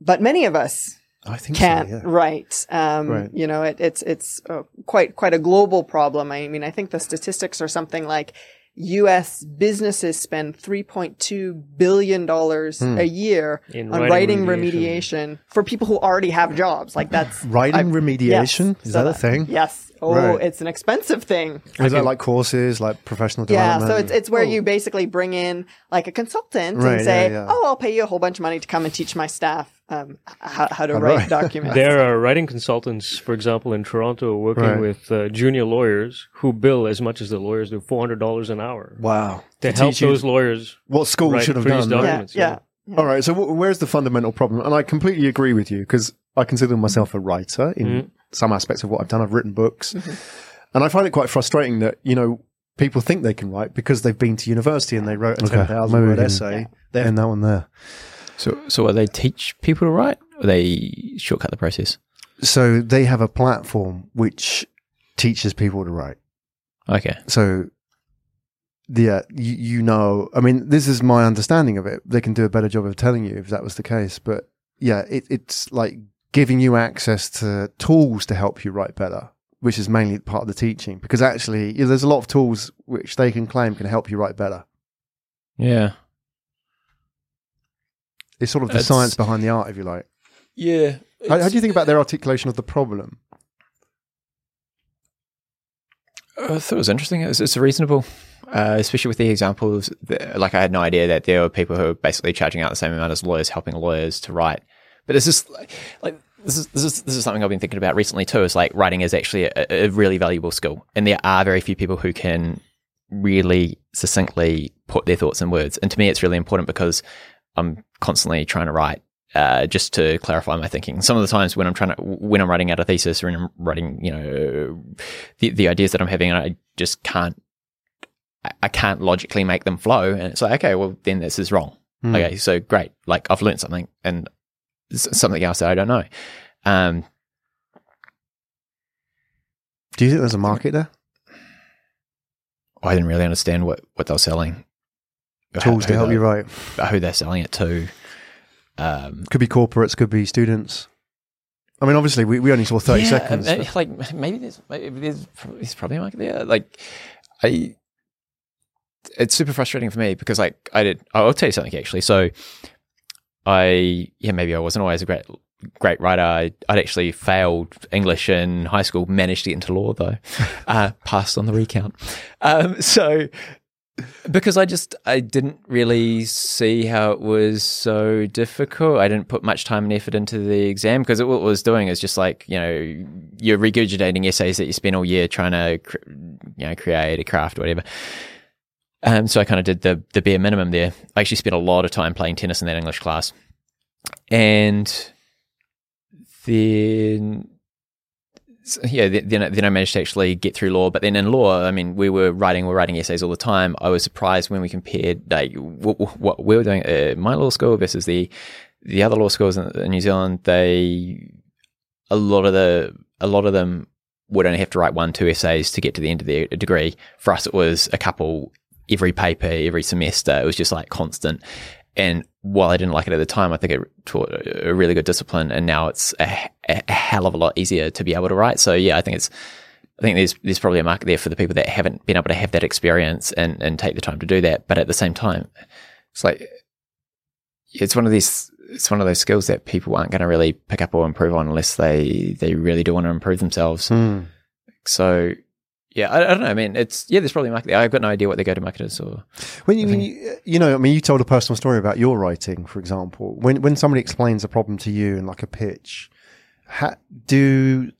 but many of us I think can't so, yeah. write. Um, Right. You know, it, it's it's uh, quite quite a global problem. I mean, I think the statistics are something like U.S. businesses spend 3.2 billion dollars Hmm. a year In on writing remediation. for people who already have jobs. Like that's Writing I've- remediation? yes. Is So that a thing? Yes. Oh, Right. it's an expensive thing. Is that like courses, like professional Yeah, development? so it's it's where Oh. you basically bring in like a consultant Right, and say, yeah, yeah. "Oh, I'll pay you a whole bunch of money to come and teach my staff um, how, how to All write right. documents." There are writing consultants, for example, in Toronto, working Right. with uh, junior lawyers who bill as much as the lawyers do, four hundred dollars an hour, Wow. to, To help teach those lawyers. What school Right, should have freeze done, right? yeah, documents, yeah. All right. So wh- where's the fundamental problem? And I completely agree with you because I consider myself a writer in Mhm. Some aspects of what I've done. I've written books, mm-hmm. and I find it quite frustrating that you know people think they can write because they've been to university and they wrote a Okay, ten thousand word essay. They're in that one there. So, so what, they teach people to write, or they shortcut the process? So they have a platform which teaches people to write. Okay. So, yeah, you, you know, I mean, this is my understanding of it. They can do a better job of telling you if that was the case. But yeah, it, it's like giving you access to tools to help you write better, which is mainly part of the teaching. Because actually, yeah, there's a lot of tools which they can claim can help you write better. Yeah. It's sort of the It's- science behind the art, if you like. Yeah. How, how do you think about their articulation of the problem? I thought it was interesting. It's, it's reasonable, uh, especially with the examples. That, like, I had no idea that there were people who were basically charging out the same amount as lawyers, helping lawyers to write. But it's just like, like this is this is this is something I've been thinking about recently too. Is like writing is actually a, a really valuable skill, and there are very few people who can really succinctly put their thoughts in words. And to me, it's really important because I'm constantly trying to write uh, just to clarify my thinking. Some of the times when I'm trying to, when I'm writing out a thesis or when I'm writing, you know, the, the ideas that I'm having, I just can't, I, I can't logically make them flow. And it's like, okay, well, then this is wrong. Hmm. Okay, so great. Like I've learned something and something else that I don't know. Um, Do you think there's a market there? I didn't really understand what, what they were selling. Tools to Who help you write. Who they're selling it to. Um, Could be corporates, could be students. I mean, obviously, we, we only saw 30 Yeah, seconds. uh, Like maybe there's maybe there's, there's probably a market there. Like I, it's super frustrating for me because like I did. I'll tell you something actually. So I yeah maybe I wasn't always a great great writer. I, I'd actually failed English in high school. Managed to get into law though. uh, passed on the recount. Um, so because I just I didn't really see how it was so difficult. I didn't put much time and effort into the exam because what it was doing is just like you know you're regurgitating essays that you spent all year trying to you know create a craft or whatever. Um, so I kind of did the the bare minimum there. I actually spent a lot of time playing tennis in that English class, and then yeah, then then I managed to actually get through law. But then in law, I mean, we were writing, we were writing essays all the time. I was surprised when we compared like what, what we were doing at my law school versus the the other law schools in, in New Zealand. They a lot of the a lot of them would only have to write one two essays to get to the end of their degree. For us, it was a couple every paper, every semester. It was just like constant. And while I didn't like it at the time, I think it taught a really good discipline. And now it's a, a hell of a lot easier to be able to write. So yeah, I think it's, I think there's there's probably a market there for the people that haven't been able to have that experience and and take the time to do that. But at the same time, it's like it's one of these it's one of those skills that people aren't going to really pick up or improve on unless they they really do want to improve themselves. Hmm. So yeah, I, I don't know. I mean, it's yeah, there's probably market there. I've got no idea what the go to market is or When you, you, uh, you know, I mean, you told a personal story about your writing, for example. When when somebody explains a problem to you in like a pitch, ha, do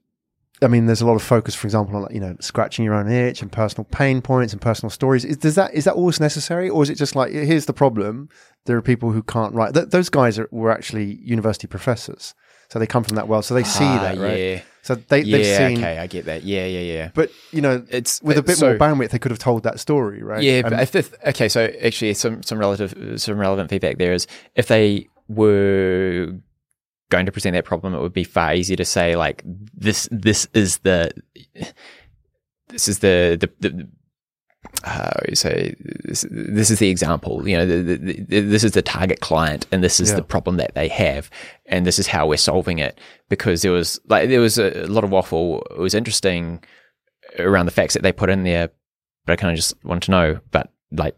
I mean, there's a lot of focus, for example, on like, you know, scratching your own itch and personal pain points and personal stories. Is, does that is that always necessary, or is it just like here's the problem? There are people who can't write. Th- those guys are, were actually university professors, so they come from that world, so they see Ah, that, right? Yeah, So they yeah, they've seen. okay, I get that. Yeah, yeah, yeah. But you know, It's with a bit so- more bandwidth, they could have told that story, right? Yeah, And- but if, if okay, so actually, some some relative some relevant feedback there is if they were going to present that problem, it would be far easier to say like this this is the this is the the, the you say this, this is the example you know the, the, the, this is the target client and this is Yeah. the problem that they have and this is how we're solving it. Because there was like there was a lot of waffle. It was interesting around the facts that they put in there but i kind of just want to know but like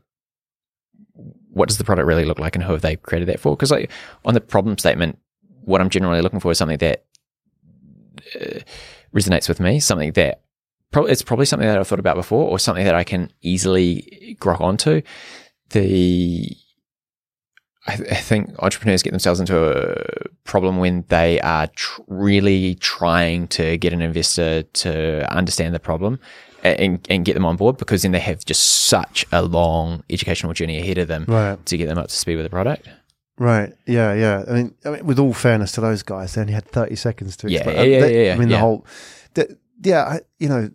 what does the product really look like and who have they created that for? Because like on the problem statement what i'm generally looking for is something that uh, resonates with me something that probably it's probably something that I've thought about before, or something that I can easily grok onto. The I, I think entrepreneurs get themselves into a problem when they are tr- really trying to get an investor to understand the problem and, and get them on board because then they have just such a long educational journey ahead of them Right. to get them up to speed with the product. Right. Yeah. Yeah. I mean, I mean, with all fairness to those guys, they only had thirty seconds to Yeah, explain. yeah, yeah, yeah, yeah, I mean, the whole. The, yeah. I, you know,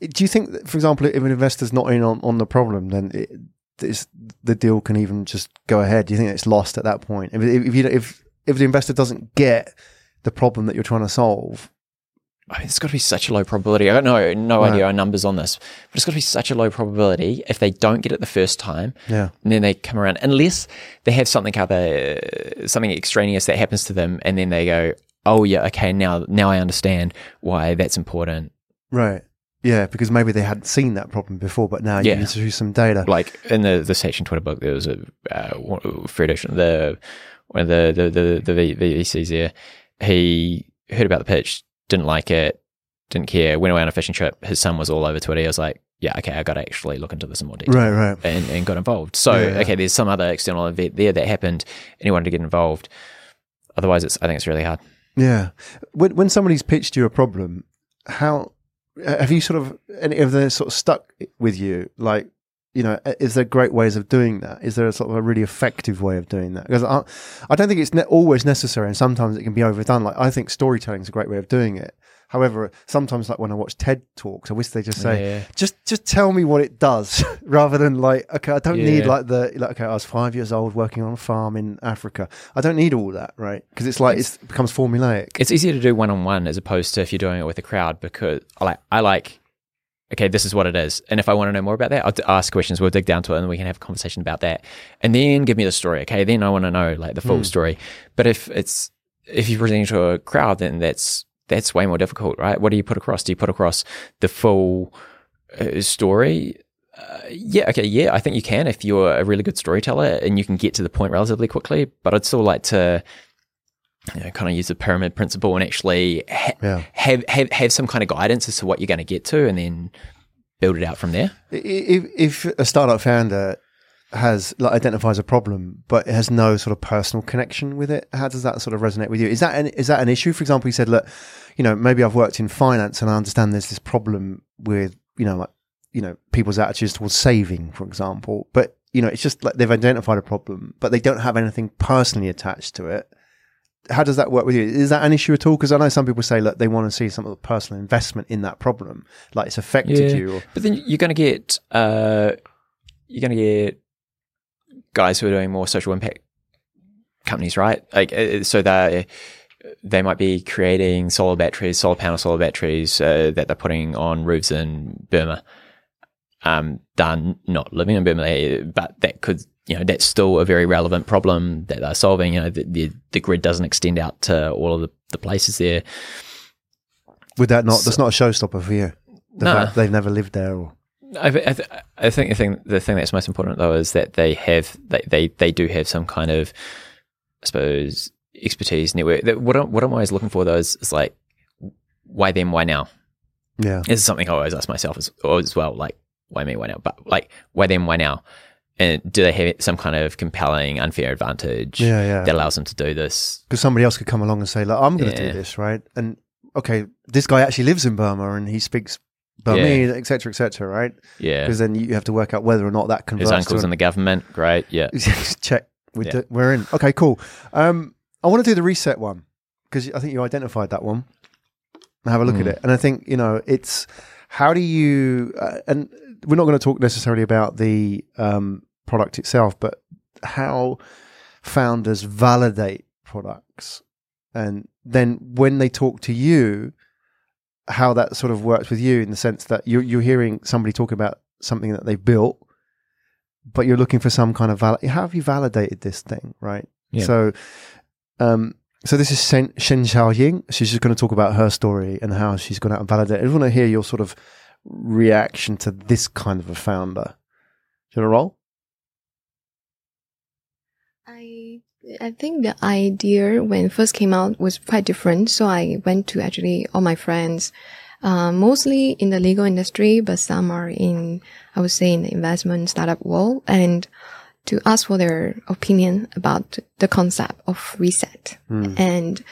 do you think, that, for example, if an investor's not in on, on the problem, then it, it's, the deal can even just go ahead? Do you think it's lost at that point? If if, if you if if the investor doesn't get the problem that you're trying to solve, I mean, it's got to be such a low probability. I got no no Right. idea our numbers on this, but it's got to be such a low probability if they don't get it the first time, yeah, and then they come around, unless they have something other something extraneous that happens to them, and then they go, "Oh yeah, okay, now now I understand why that's important." right, yeah, because maybe they hadn't seen that problem before, but now you Yeah. introduce some data. Like in the the section Twitter book, there was a uh, one- Fred Ocean, the one of the the the, the V- there. He heard about the pitch, didn't like it, didn't care. Went away on a fishing trip. His son was all over Twitter. He was like, "Yeah, okay, I got to actually look into this in more detail." Right, right. and, and got involved. So Yeah, yeah. okay, there's some other external event there that happened, and he wanted to get involved. Otherwise, it's I think it's really hard. Yeah. When when somebody's pitched you a problem, how uh, have you sort of any of them sort of stuck with you? Like, you know, is there great ways of doing that? Is there a sort of a really effective way of doing that? Because I, I don't think it's ne- always necessary, and sometimes it can be overdone. Like, I think storytelling is a great way of doing it. However, sometimes, like when I watch TED talks, I wish they just say, Yeah. just just tell me what it does, rather than like, okay, I don't need like the like, okay, I was five years old working on a farm in Africa. I don't need all that, right? Because it's like it's, it becomes formulaic. It's easier to do one on one as opposed to if you're doing it with a crowd because I like I like okay, this is what it is, and if I want to know more about that, I'll ask questions. We'll dig down to it, and we can have a conversation about that, and then give me the story. Okay, then I want to know like the full hmm. story. But if it's if you're presenting to a crowd, then that's that's way more difficult, right? What do you put across? Do you put across the full uh, story? Uh, yeah, okay, yeah, I think you can if you're a really good storyteller and you can get to the point relatively quickly. But I'd still like to, you know, kind of use the pyramid principle and actually ha- Yeah. have, have have some kind of guidance as to what you're going to get to, and then build it out from there. If, if a startup founder has like identifies a problem but it has no sort of personal connection with it, how does that sort of resonate with you? Is that an, is that an issue? For example, you said, look, you know, maybe I've worked in finance and I understand there's this problem with you know like you know people's attitudes towards saving, for example, but you know it's just like they've identified a problem but they don't have anything personally attached to it. How does that work with you? Is that an issue at all? Because I know some people say, look, they want to see some of the personal investment in that problem, like it's affected Yeah. you. Or, But then you're going to get uh, you're going to get guys who are doing more social impact companies, right? Like uh, so they they might be creating solar batteries, solar panel solar batteries uh, that they're putting on roofs in Burma. Um, they're not living in Burma, but that could you know that's still a very relevant problem that they're solving. You know, the the, the grid doesn't extend out to all of the, the places there. Would that not? that's not a showstopper for you. The No. they've never lived there, or I, I, th- I think the thing the thing that's most important though is that they have they they, they do have some kind of I suppose expertise network. That, what I'm, what I'm always looking for though is, is like why them why now. yeah, This is something I always ask myself as, as well. Like why me why now? But like why them why now? And do they have some kind of compelling unfair advantage yeah, yeah. that allows them to do this? Because somebody else could come along and say, "Look, I'm going to Yeah. do this, right?" And okay, this guy actually lives in Burma and he speaks Burmese, etc., etc., right? Yeah, Because then you have to work out whether or not that converts. his uncle's in the government. Great, yeah. check. We Yeah. do, we're in. Okay, cool. Um, I want to do the reset one because I think you identified that one. Have a look at Mm. it, and I think you know it's how do you uh, and we're not going to talk necessarily about the um, product itself, but how founders validate products, and then when they talk to you, how that sort of works with you in the sense that you're you're hearing somebody talk about something that they've built, but you're looking for some kind of val- how have you validated this thing, right? Yeah. So, um, so this is Shen, Shen Xiaoying. She's just going to talk about her story and how she's gone out and validated. I just want to hear your sort of reaction to this kind of a founder. Do you want to roll? I think the idea when it first came out was quite different. So I went to actually all my friends, uh, mostly in the legal industry, but some are in I would say in the investment startup world, and to ask for their opinion about the concept of reset. And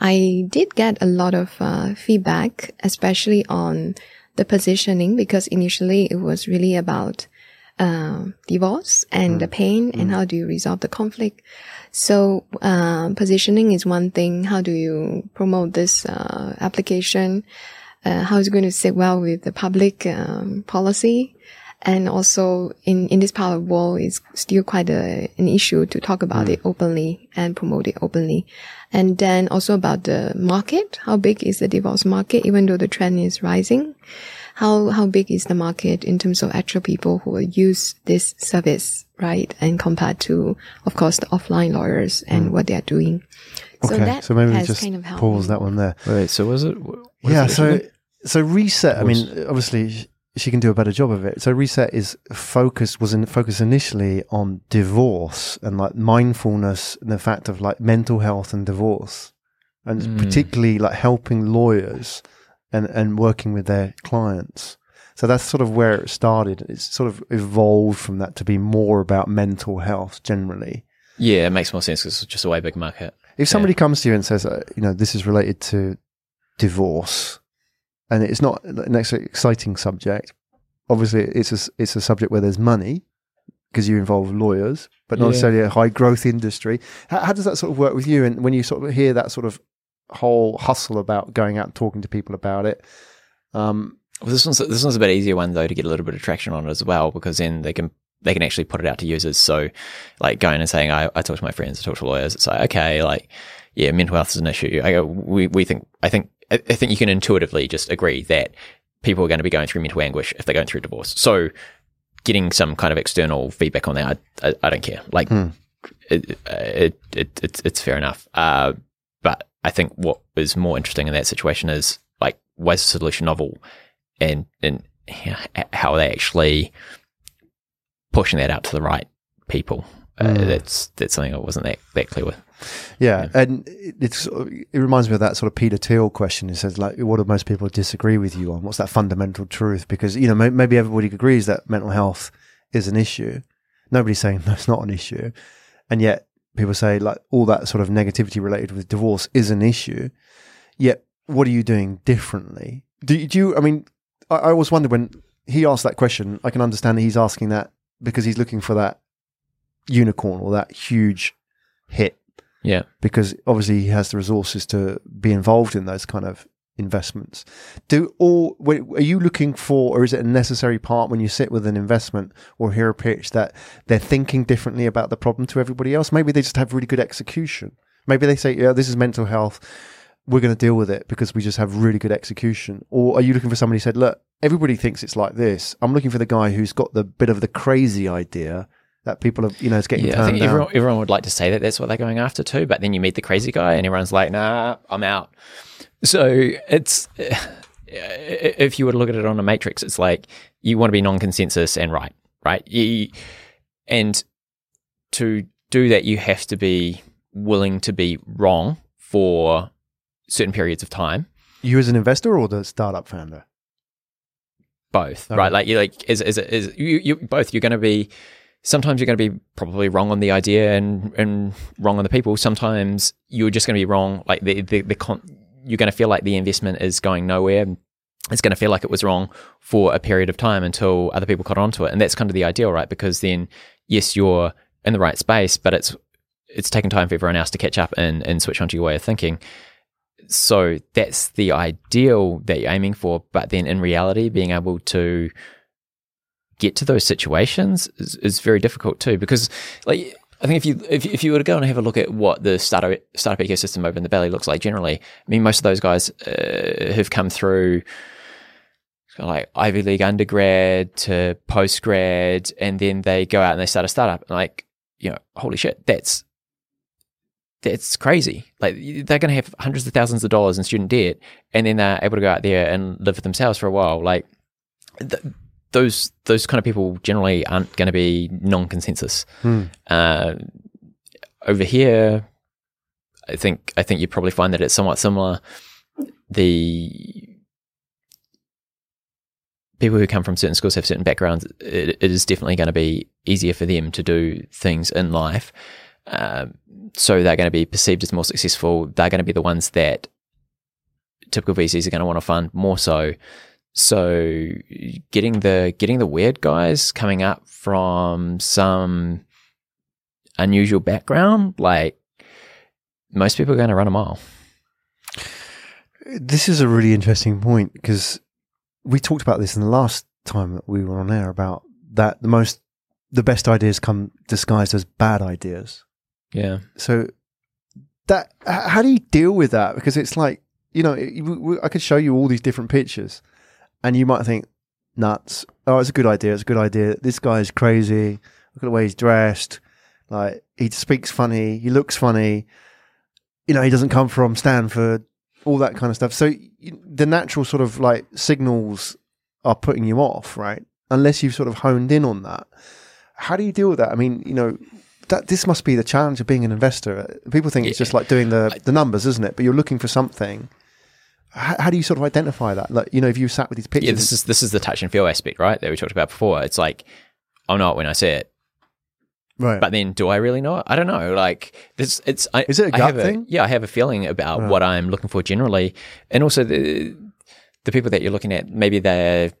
I did get a lot of uh, feedback, especially on the positioning, because initially it was really about uh, divorce and the pain and how do you resolve the conflict. So uh, positioning is one thing. How do you promote this uh, application? Uh, how is it going to sit well with the public um, policy? And also in, in this part of the world, it's still quite a, an issue to talk about it openly and promote it openly. And then also about the market. How big is the divorce market? Even though the trend is rising, how, how big is the market in terms of actual people who will use this service, right? And compared to, of course, the offline lawyers and what they are doing. So okay, that so maybe we has just kind of pause that one there. Wait, so was it? what is yeah it so so reset i mean obviously she can do a better job of it so reset is focused was in focus initially on divorce and like mindfulness and the fact of like mental health and divorce and it's Mm. particularly like helping lawyers and and working with their clients so that's sort of where it started it's sort of evolved from that to be more about mental health generally yeah, it makes more sense because it's just a way big market. if somebody comes to you and says, uh, you know, this is related to divorce, and it's not an ex- exciting subject, obviously it's a, it's a subject where there's money because you involve lawyers, but not Yeah. necessarily a high growth industry. How, how does that sort of work with you? And when you sort of hear that sort of whole hustle about going out and talking to people about it, um, Well, this one's this one's a bit easier one though to get a little bit of traction on it as well because then they can they can actually put it out to users. So, like going and saying, I, I talk to my friends, I talk to lawyers. It's like okay, like yeah, mental health is an issue. I go, we we think I think I think you can intuitively just agree that people are going to be going through mental anguish if they're going through divorce. So, getting some kind of external feedback on that, I, I, I don't care. Like, it, it, it, it's it's fair enough. Uh, but I think what is more interesting in that situation is like, why is the solution novel, and and how are they actually pushing that out to the right people? Uh, that's that's something I wasn't that that clear with. Yeah, and it, it's it reminds me of that sort of Peter Thiel question. He says, like, what do most people disagree with you on? What's that fundamental truth? Because you know, may, maybe everybody agrees that mental health is an issue. Nobody's saying that's not an issue, and yet people say like all that sort of negativity related with divorce is an issue. Yet, what are you doing differently? Do, you- do you? I mean, I, I always wonder when he asked that question. I can understand that he's asking that because he's looking for that unicorn or that huge hit Yeah, because obviously he has the resources to be involved in those kind of investments. Do all are you looking for, or is it a necessary part when you sit with an investment or hear a pitch that they're thinking differently about the problem to everybody else? Maybe they just have really good execution. Maybe they say, "Yeah, this is mental health. We're going to deal with it because we just have really good execution." Or are you looking for somebody who said, "Look, everybody thinks it's like this. I'm looking for the guy who's got the bit of the crazy idea." That people are, you know, is getting yeah. I turned think everyone, everyone would like to say that that's what they're going after too, but then you meet the crazy guy and everyone's like, "Nah, I'm out." So it's eh, if you were to look at it on a matrix, it's like you want to be non-consensus and right, right? You, and to do that, you have to be willing to be wrong for certain periods of time. you as an investor or the startup founder? both, Okay. right? Like you like is is is you, you both. You're going to be sometimes you're going to be probably wrong on the idea and and wrong on the people. Sometimes you're just going to be wrong. Like the the, the con- you're going to feel like the investment is going nowhere. It's going to feel like it was wrong for a period of time until other people caught on to it, and that's kind of the ideal, right? Because then, yes, you're in the right space, but it's it's taken time for everyone else to catch up and and switch onto your way of thinking so that's the ideal that you're aiming for. But then in reality, being able to get to those situations is, is very difficult too, because like I think if you if, if you were to go and have a look at what the startup startup ecosystem over in the valley looks like generally, I mean, most of those guys uh, have come through like Ivy League undergrad to post grad, and then they go out and they start a startup. Like, you know, holy shit, that's that's crazy. Like they're going to have hundreds of thousands of dollars in student debt, and then they're able to go out there and live for themselves for a while. Like those those kind of people generally aren't going to be non-consensus. Hmm. Uh, over here, I think I think you probably find that it's somewhat similar. The people who come from certain schools have certain backgrounds. It, it is definitely going to be easier for them to do things in life. Um, so they're going to be perceived as more successful. They're going to be the ones that typical VCs are going to want to fund more so. So getting the getting the weird guys coming up from some unusual background, like most people are going to run a mile. This is a really interesting point because we talked about this in the last time that we were on air about that the most the best ideas come disguised as bad ideas. Yeah. So that how do you deal with that? Because it's like you know, it- w- w- I could show you all these different pictures, and you might think nuts. Oh, it's a good idea. It's a good idea. This guy is crazy. Look at the way he's dressed. Like he speaks funny. He looks funny. You know, he doesn't come from Stanford. All that kind of stuff. So you, the natural sort of like signals are putting you off, right? Unless you've sort of honed in on that. How do you deal with that? I mean, you know, that this must be the challenge of being an investor. People think it's just like doing the the numbers, isn't it? But you're looking for something. How, how do you sort of identify that? Like, you know, if you sat with these pictures, Yeah, this is this is the touch and feel aspect, right? That we talked about before. It's like I'll know it when I see it, right? but then do I really know it? I don't know. Like this, it's I, Is it a gut thing? yeah, I have a feeling about Right. what I'm looking for generally, and also the the people that you're looking at. Maybe they're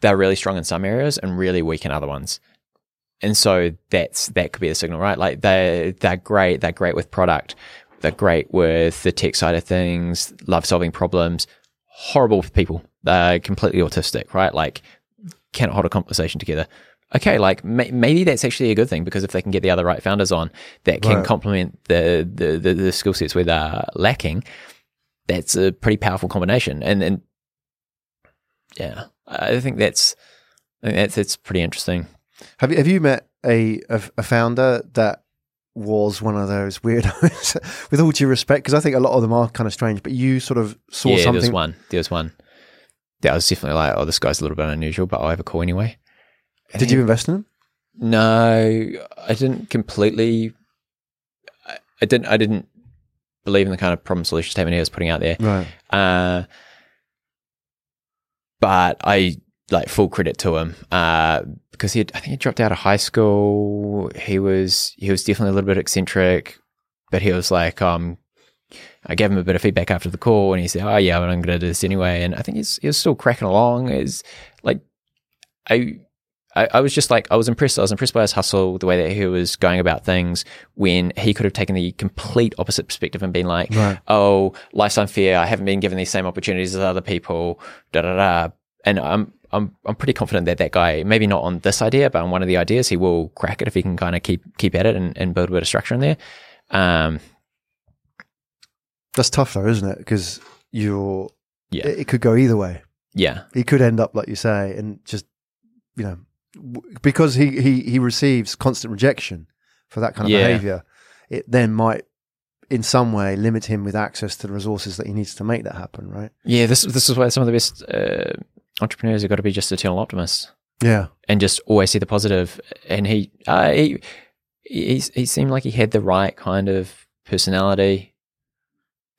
they're really strong in some areas and really weak in other ones. And so that's that could be a signal, right? Like they they're great, they're great with product, they're great with the tech side of things, love solving problems. Horrible with people, they're completely autistic, right? Like cannot hold a conversation together. Okay, like may- maybe that's actually a good thing because if they can get the other right founders on that can Right. complement the the, the, the skill sets where they're lacking, that's a pretty powerful combination. And and yeah, I think that's I think that's that's pretty interesting. Have you have you met a a, a founder that was one of those weirdos? with all due respect, because I think a lot of them are kind of strange. But you sort of saw yeah, there was one. There was one. That I was definitely like, oh, this guy's a little bit unusual, but I'll have a call anyway. And Did he- you invest in him? No, I didn't completely. I, I didn't. I didn't believe in the kind of problem solution statement he was putting out there. Right. Uh, but I like full credit to him uh, because he, had, I think he dropped out of high school. He was he was definitely a little bit eccentric, but he was like, um, I gave him a bit of feedback after the call, and he said, "Oh yeah, I'm going to do this anyway." And I think he's he was still cracking along. Is like I. I, I was just like I was impressed. I was impressed by his hustle, the way that he was going about things. When he could have taken the complete opposite perspective and been like, Right. "Oh, life's unfair. I haven't been given these same opportunities as other people." Da da da. And I'm I'm I'm pretty confident that that guy, maybe not on this idea, but on one of the ideas, he will crack it if he can kind of keep keep at it and, and build a bit of structure in there. Um, That's tough though, isn't it? Because you're. Yeah. It, it could go either way. yeah, He could end up like you say, and just you know, w- because he he he receives constant rejection for that kind of Yeah. behavior, it then might. In some way, limit him with access to the resources that he needs to make that happen, right? yeah. This this is where some of the best uh, entrepreneurs have got to be just eternal optimists. Yeah, and just always see the positive. And he, uh, he, he, he seemed like he had the right kind of personality.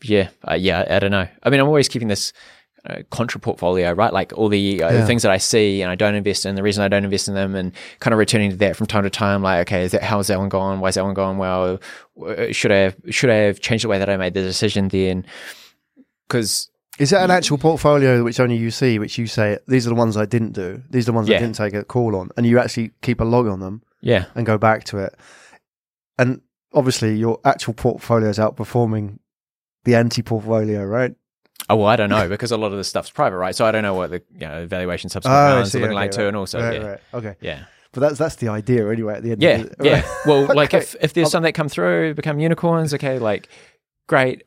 Yeah, uh, yeah. I don't know. I mean, I'm always keeping this uh, contra portfolio, right? Like all the, uh, Yeah. things that I see and I don't invest in. The reason I don't invest in them, and kind of returning to that from time to time. Like, okay, is that how is that one gone? Why is that one gone? Well, uh, should I have, should I have changed the way that I made the decision then? Because Is that an mm. actual portfolio which only you see, which you say these are the ones I didn't do, these are the ones I didn't take a call on, and you actually keep a log on them yeah, and go back to it, and obviously your actual portfolio is outperforming the anti-portfolio, right? Oh well, I don't know because a lot of this stuff's private, right? So I don't know what the you know, valuation subsequent Oh, I rounds see. are looking Okay, like too, and also right, yeah, right. okay, yeah, but that's that's the idea anyway. At the end, Yeah, of it. yeah. Well, like if if there's um, some that come through, become unicorns, okay, like great.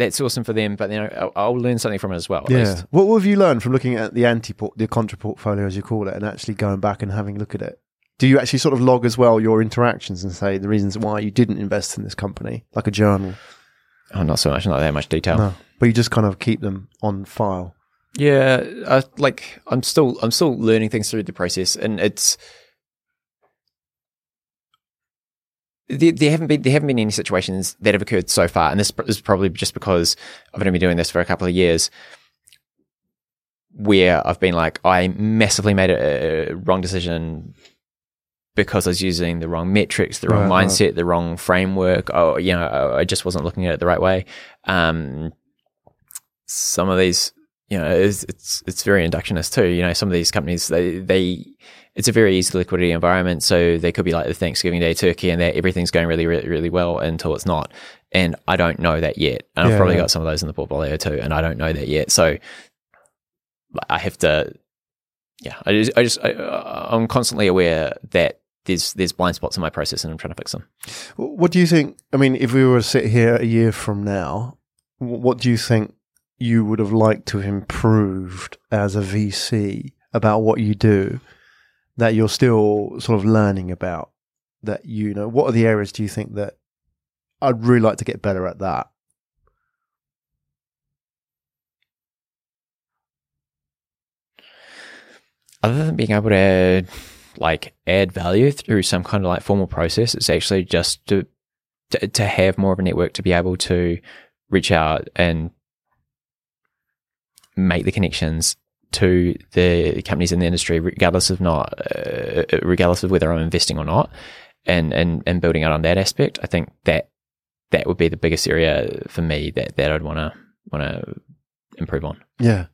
That's awesome for them, but then I'll, I'll learn something from it as well. Yeah. least. What, what have you learned from looking at the anti port, the contra portfolio, as you call it, and actually going back and having a look at it? Do you actually sort of log as well your interactions and say the reasons why you didn't invest in this company, like a journal? Oh, not so much, not that much detail. No, but you just kind of keep them on file. Yeah, I, like I'm still I'm still learning things through the process, and it's there, there haven't been there haven't been any situations that have occurred so far, and this is probably just because I've only been doing this for a couple of years, where I've been like I massively made a, a wrong decision because I was using the wrong metrics, the wrong Right, right. mindset, the wrong framework. Oh, you know, I just wasn't looking at it the right way. Um, some of these, you know, it's, it's it's very inductionist too. You know, some of these companies they they it's a very easy liquidity environment, so they could be like the Thanksgiving Day turkey, and that everything's going really, really, really well until it's not. And I don't know that yet. And I've probably yeah. got some of those in the portfolio too, and I don't know that yet. So I have to, yeah, I just, I just, I, uh, I'm constantly aware that there's there's blind spots in my process, and I'm trying to fix them. What do you think? I mean, if we were to sit here a year from now, what do you think you would have liked to have improved as a VC about what you do that you're still sort of learning about? That you know, what are the areas do you think that I'd really like to get better at that? other than being able to like add value through some kind of like formal process, it's actually just to to, to have more of a network to be able to reach out and make the connections to the companies in the industry, regardless of not, uh, regardless of whether I'm investing or not, and and and building out on that aspect. I think that that would be the biggest area for me that that I'd want to want to improve on. Yeah,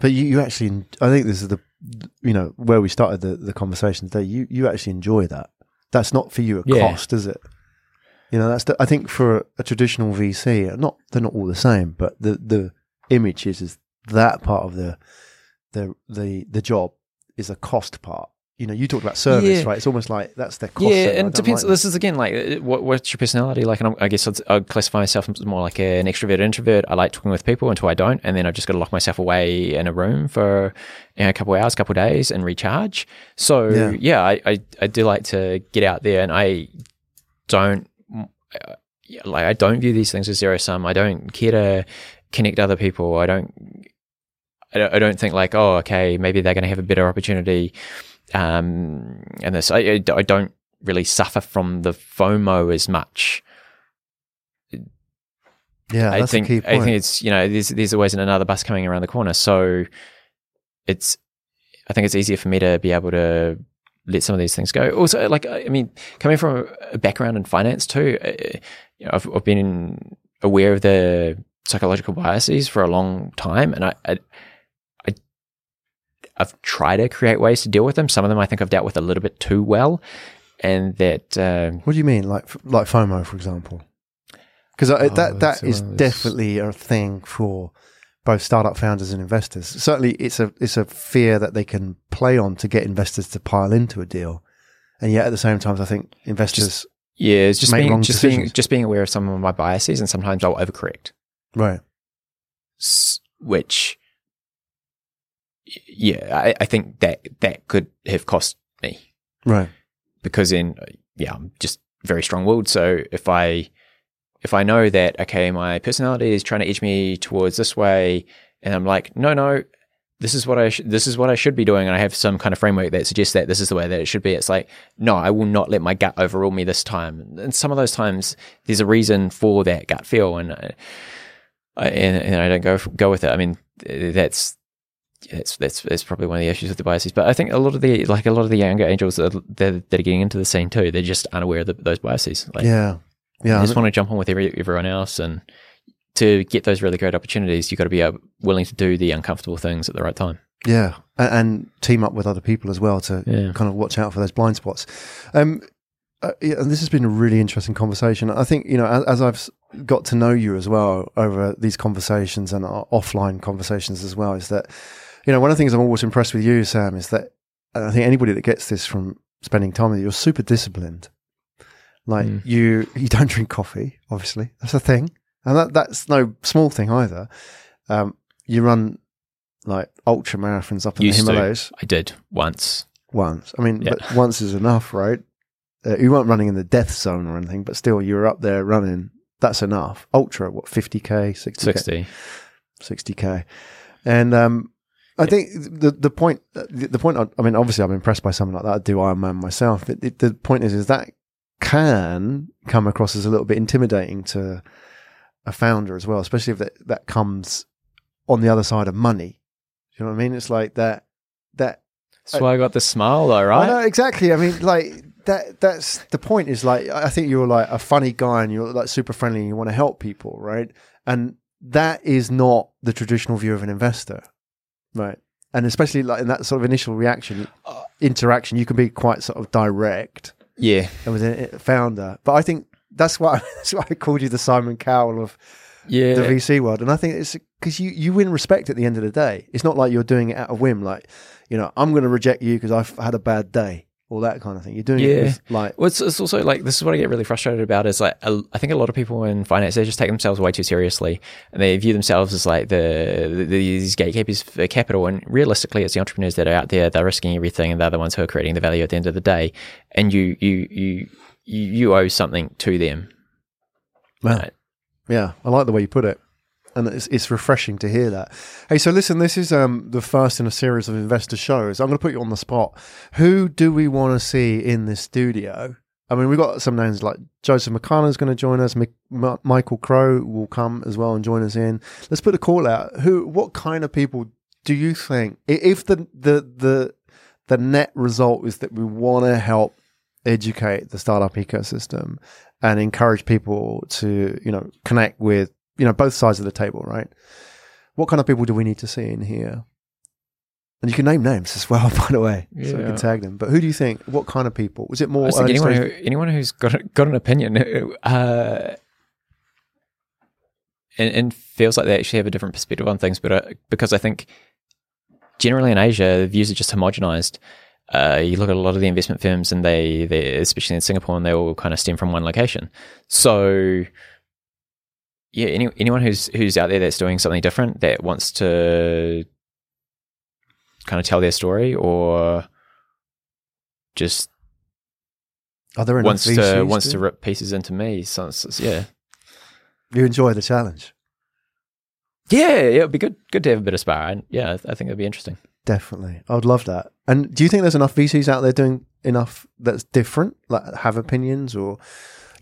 but you, you actually, I think this is the, you know, where we started the, the conversation today. You you actually enjoy that. That's not for you a Yeah. cost, is it? You know, that's the, I think for a, a traditional VC, not they're not all the same, but the the image is is that part of the the the the job is a cost part. You know, you talked about service, Yeah. right? It's almost like that's their cost. yeah. And it depends. like this is again like uh, what, what's your personality like? And I'm, I guess I'd, I'd classify myself as more like an extrovert introvert. I like talking with people until I don't, and then I've just got to lock myself away in a room for you know, a couple of hours, couple of days, and recharge. So Yeah. yeah, I, I I do like to get out there, and I don't uh, yeah, like I don't view these things as zero sum. I don't care to connect other people. I don't. I don't, I don't think like, oh, okay, maybe they're going to have a better opportunity. Um, and this, I, I I don't really suffer from the FOMO as much. Yeah, I think a key I think it's you know there's there's always another bus coming around the corner, so it's I think it's easier for me to be able to let some of these things go. Also, like I mean, coming from a background in finance too, uh, you know, I've, I've been aware of the psychological biases for a long time, and I, I, I I've tried to create ways to deal with them. Some of them I think I've dealt with a little bit too well, and that uh, What do you mean, like like FOMO, for example? Because Oh, that that so is it's- definitely a thing for both startup founders and investors. Certainly, it's a it's a fear that they can play on to get investors to pile into a deal, and yet at the same time, I think investors yeah, it's just Make being wrong just being decisions. just being aware of some of my biases, and sometimes I'll overcorrect. right. s- which y- yeah I, I think that that could have cost me Right. because in yeah i'm just very strong-willed so if i if i know that okay my personality is trying to edge me towards this way and i'm like no no this is what i sh- this is what i should be doing and i have some kind of framework that suggests that this is the way that it should be it's like no i will not let my gut overrule me this time and some of those times there's a reason for that gut feel and uh, I, and, and I don't go go with it. I mean, that's that's that's that's probably one of the issues with the biases. But I think a lot of the like a lot of the younger angels that are, that, that are getting into the scene too, they're just unaware of the, those biases. Like, yeah. Yeah. they just want to jump on with every, everyone else, and to get those really great opportunities, you've got to be uh, willing to do the uncomfortable things at the right time. Yeah, and, and team up with other people as well to Yeah. kind of watch out for those blind spots. Um, uh, yeah, and this has been a really interesting conversation. I think you know, as, as I've got to know you as well over these conversations and our offline conversations as well, is that you know one of the things I'm always impressed with you, Sam, is that I think anybody that gets this from spending time with you, you're super disciplined. Like Mm. you, you don't drink coffee. Obviously, that's a thing, and that that's no small thing either. Um, you run like ultra marathons up in Used the to. Himalayas I did once. once. I mean, Yeah. but once is enough, right? Uh, you weren't running in the death zone or anything, but still, you were up there running. That's enough. Ultra, what, 50k, 60k? 60. 60k. And um, I think the the point the, the point I, I mean obviously I'm impressed by something like that. I do Ironman myself. It, it, the point is is that can come across as a little bit intimidating to a founder as well, especially if that, that comes on the other side of money. You know what I mean? It's like that that That's why I got the smile, though, right? I know, exactly. I mean, like that. That's the point. Is like I think you're like a funny guy and you're like super friendly and you want to help people, right? And that is not the traditional view of an investor, right? And especially like in that sort of initial reaction, uh, interaction, you can be quite sort of direct Yeah. with a founder. But I think that's why that's why I called you the Simon Cowell of Yeah. the VC world. And I think it's because you, you win respect at the end of the day. It's not like you're doing it out of whim, like, you know, I'm going to reject you because I've had a bad day or that kind of thing. You're doing it Yeah. with, like, Well, it's, it's also like this is what I get really frustrated about is like a- I think a lot of people in finance they just take themselves way too seriously and they view themselves as like the, the these gatekeepers for capital and realistically it's the entrepreneurs that are out there they're risking everything and they're the ones who are creating the value at the end of the day and you you you you, you owe something to them. well, Right. yeah, I like the way you put it. And it's, it's refreshing to hear that. Hey, so listen, this is um, the first in a series of investor shows. I'm going to put you on the spot. Who do we want to see in this studio? I mean, we've got some names like Joseph McConnell is going to join us. M- Michael Crow will come as well and join us in. Let's put a call out. Who? What kind of people do you think? If the the the the net result is that we want to help educate the startup ecosystem and encourage people to you know connect with you know both sides of the table, right? What kind of people do we need to see in here? And you can name names as well, by the way, so we can tag them. But who do you think? What kind of people? Was it more anyone who, anyone who's got got an opinion uh, and, and feels like they actually have a different perspective on things, but uh, because I think generally in Asia the views are just homogenized. Uh, you look at a lot of the investment firms, and they, they especially in Singapore, and they all kind of stem from one location. So, yeah, any, anyone who's who's out there that's doing something different that wants to kind of tell their story or just Are there wants to wants to rip pieces into me. So, so- yeah, You enjoy the challenge, yeah, yeah. It'd be good good to have a bit of spar. I, yeah, I think it'd be interesting. definitely. I would love that. And do you think there's enough VCs out there doing enough that's different, like have opinions, or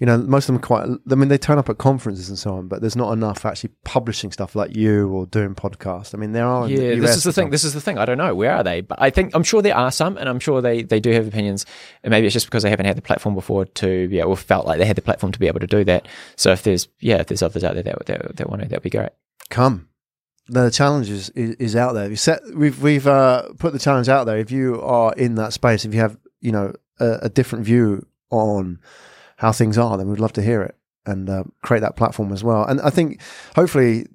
you know, most of them quite. I mean, they turn up at conferences and so on, but there's not enough actually publishing stuff like you or doing podcasts. I mean, there are. in Yeah, the this is the thing. This is the thing. I don't know where are they, but I think I'm sure there are some, and I'm sure they they do have opinions. And maybe it's just because they haven't had the platform before to yeah, or felt like they had the platform to be able to do that. So if there's yeah, if there's others out there that that, that want to, that'd be great. come. The challenge is, is, is out there. We set, we've we've uh, put the challenge out there. If you are in that space, if you have you know a, a different view on how things are, then we'd love to hear it and uh, create that platform as well. And I think hopefully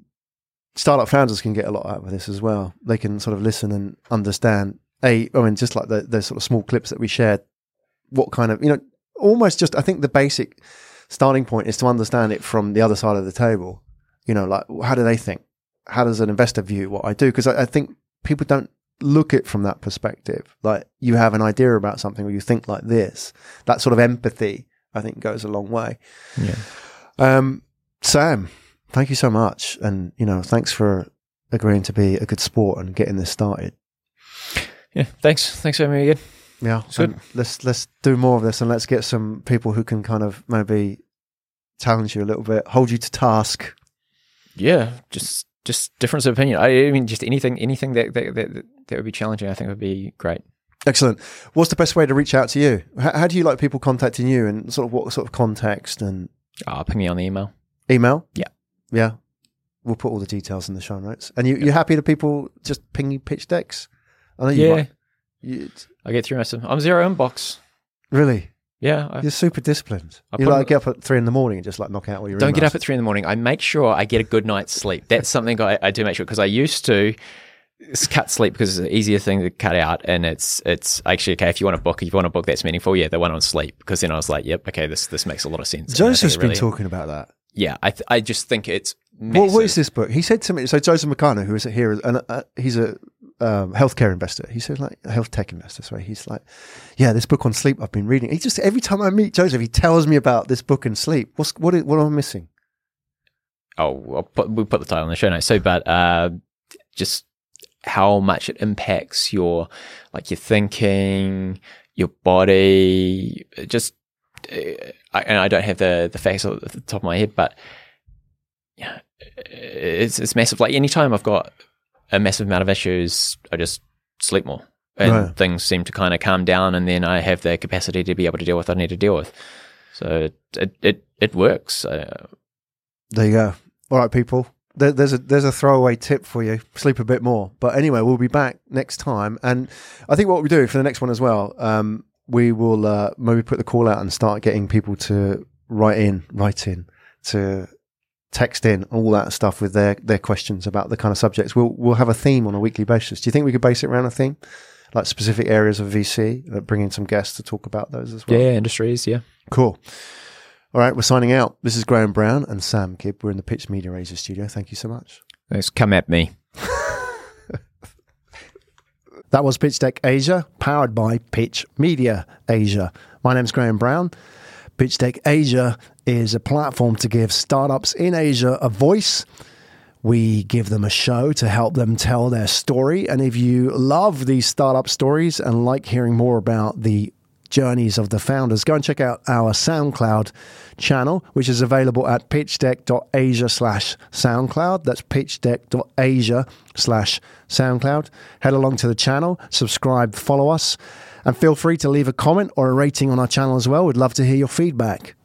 startup founders can get a lot out of this as well. They can sort of listen and understand. A, I mean, just like the, the sort of small clips that we shared, what kind of you know, almost just I think the basic starting point is to understand it from the other side of the table. You know, like how do they think? How does an investor view what I do? Because I, I think people don't look at from that perspective. Like you have an idea about something or you think like this. That sort of empathy, I think, goes a long way. Yeah. Um, Sam, thank you so much, and you know, thanks for agreeing to be a good sport and getting this started. Yeah, thanks. Thanks for having me again. Yeah, It's good. Let's let's do more of this, and let's get some people who can kind of maybe challenge you a little bit, hold you to task. Yeah, just just difference of opinion. I, I mean, just anything anything that that, that that would be challenging. I think would be great. Excellent. What's the best way to reach out to you? How, how do you like people contacting you, and sort of what sort of context and Oh, ping me on the email. email? Yeah. yeah. We'll put all the details in the show notes. And you, you're happy that people just ping you pitch decks? I know you. Yeah, you I get through most of. I'm zero inbox. really, Yeah, I you're super disciplined. I you like get up at three in the morning and just like knock out all your. don't get up at three in the morning. I make sure I get a good night's sleep. That's something I, I do make sure because I used to cut sleep because it's an easier thing to cut out, and it's it's actually okay if you want to book if you want a book that's meaningful. Yeah, the one on sleep because then I was like, yep, okay, this this makes a lot of sense. And I think Joseph's been really- talking about that. Yeah, I th- I just think it's What, what is this book? He said to me. So Joseph McCartney, who is here, and uh, he's a um, healthcare investor. He said like a health tech investor. Sorry, he's like, yeah, this book on sleep I've been reading. He just every time I meet Joseph, he tells me about this book and sleep. What's what? Is, what am I missing? oh, I'll put, we'll put the title in the show notes. So, but uh, just how much it impacts your like your thinking, your body. Just, uh, I, and I don't have the the facts off the top of my head, but yeah, it's it's massive. Like anytime I've got a massive amount of issues, I just sleep more. And Right. things seem to kind of calm down, and then I have the capacity to be able to deal with what I need to deal with. So it it it works. Uh, There you go. All right, people. There, there's a there's a throwaway tip for you. Sleep a bit more. But anyway, we'll be back next time, and I think what we do for the next one as well, um, we will uh, maybe put the call out and start getting people to write in, write in, to text in, all that stuff with their their questions about the kind of subjects. We'll we'll have a theme on a weekly basis. Do you think we could base it around a theme, like specific areas of VC, bring in some guests to talk about those as well? yeah, industries. Yeah. Cool. All right, we're signing out. This is Graham Brown and Sam Kibb. We're in the Pitch Media Asia studio. Thank you so much. Let's come at me. That was Pitch Deck Asia, powered by Pitch Media Asia. My name's Graham Brown. Pitch Deck Asia is a platform to give startups in Asia a voice. We give them a show to help them tell their story. And if you love these startup stories and like hearing more about the journeys of the founders, go and check out our SoundCloud channel, which is available at pitchdeck.asia slash SoundCloud. That's pitchdeck.asia slash SoundCloud. Head along to the channel, subscribe, follow us, and feel free to leave a comment or a rating on our channel as well. We'd love to hear your feedback.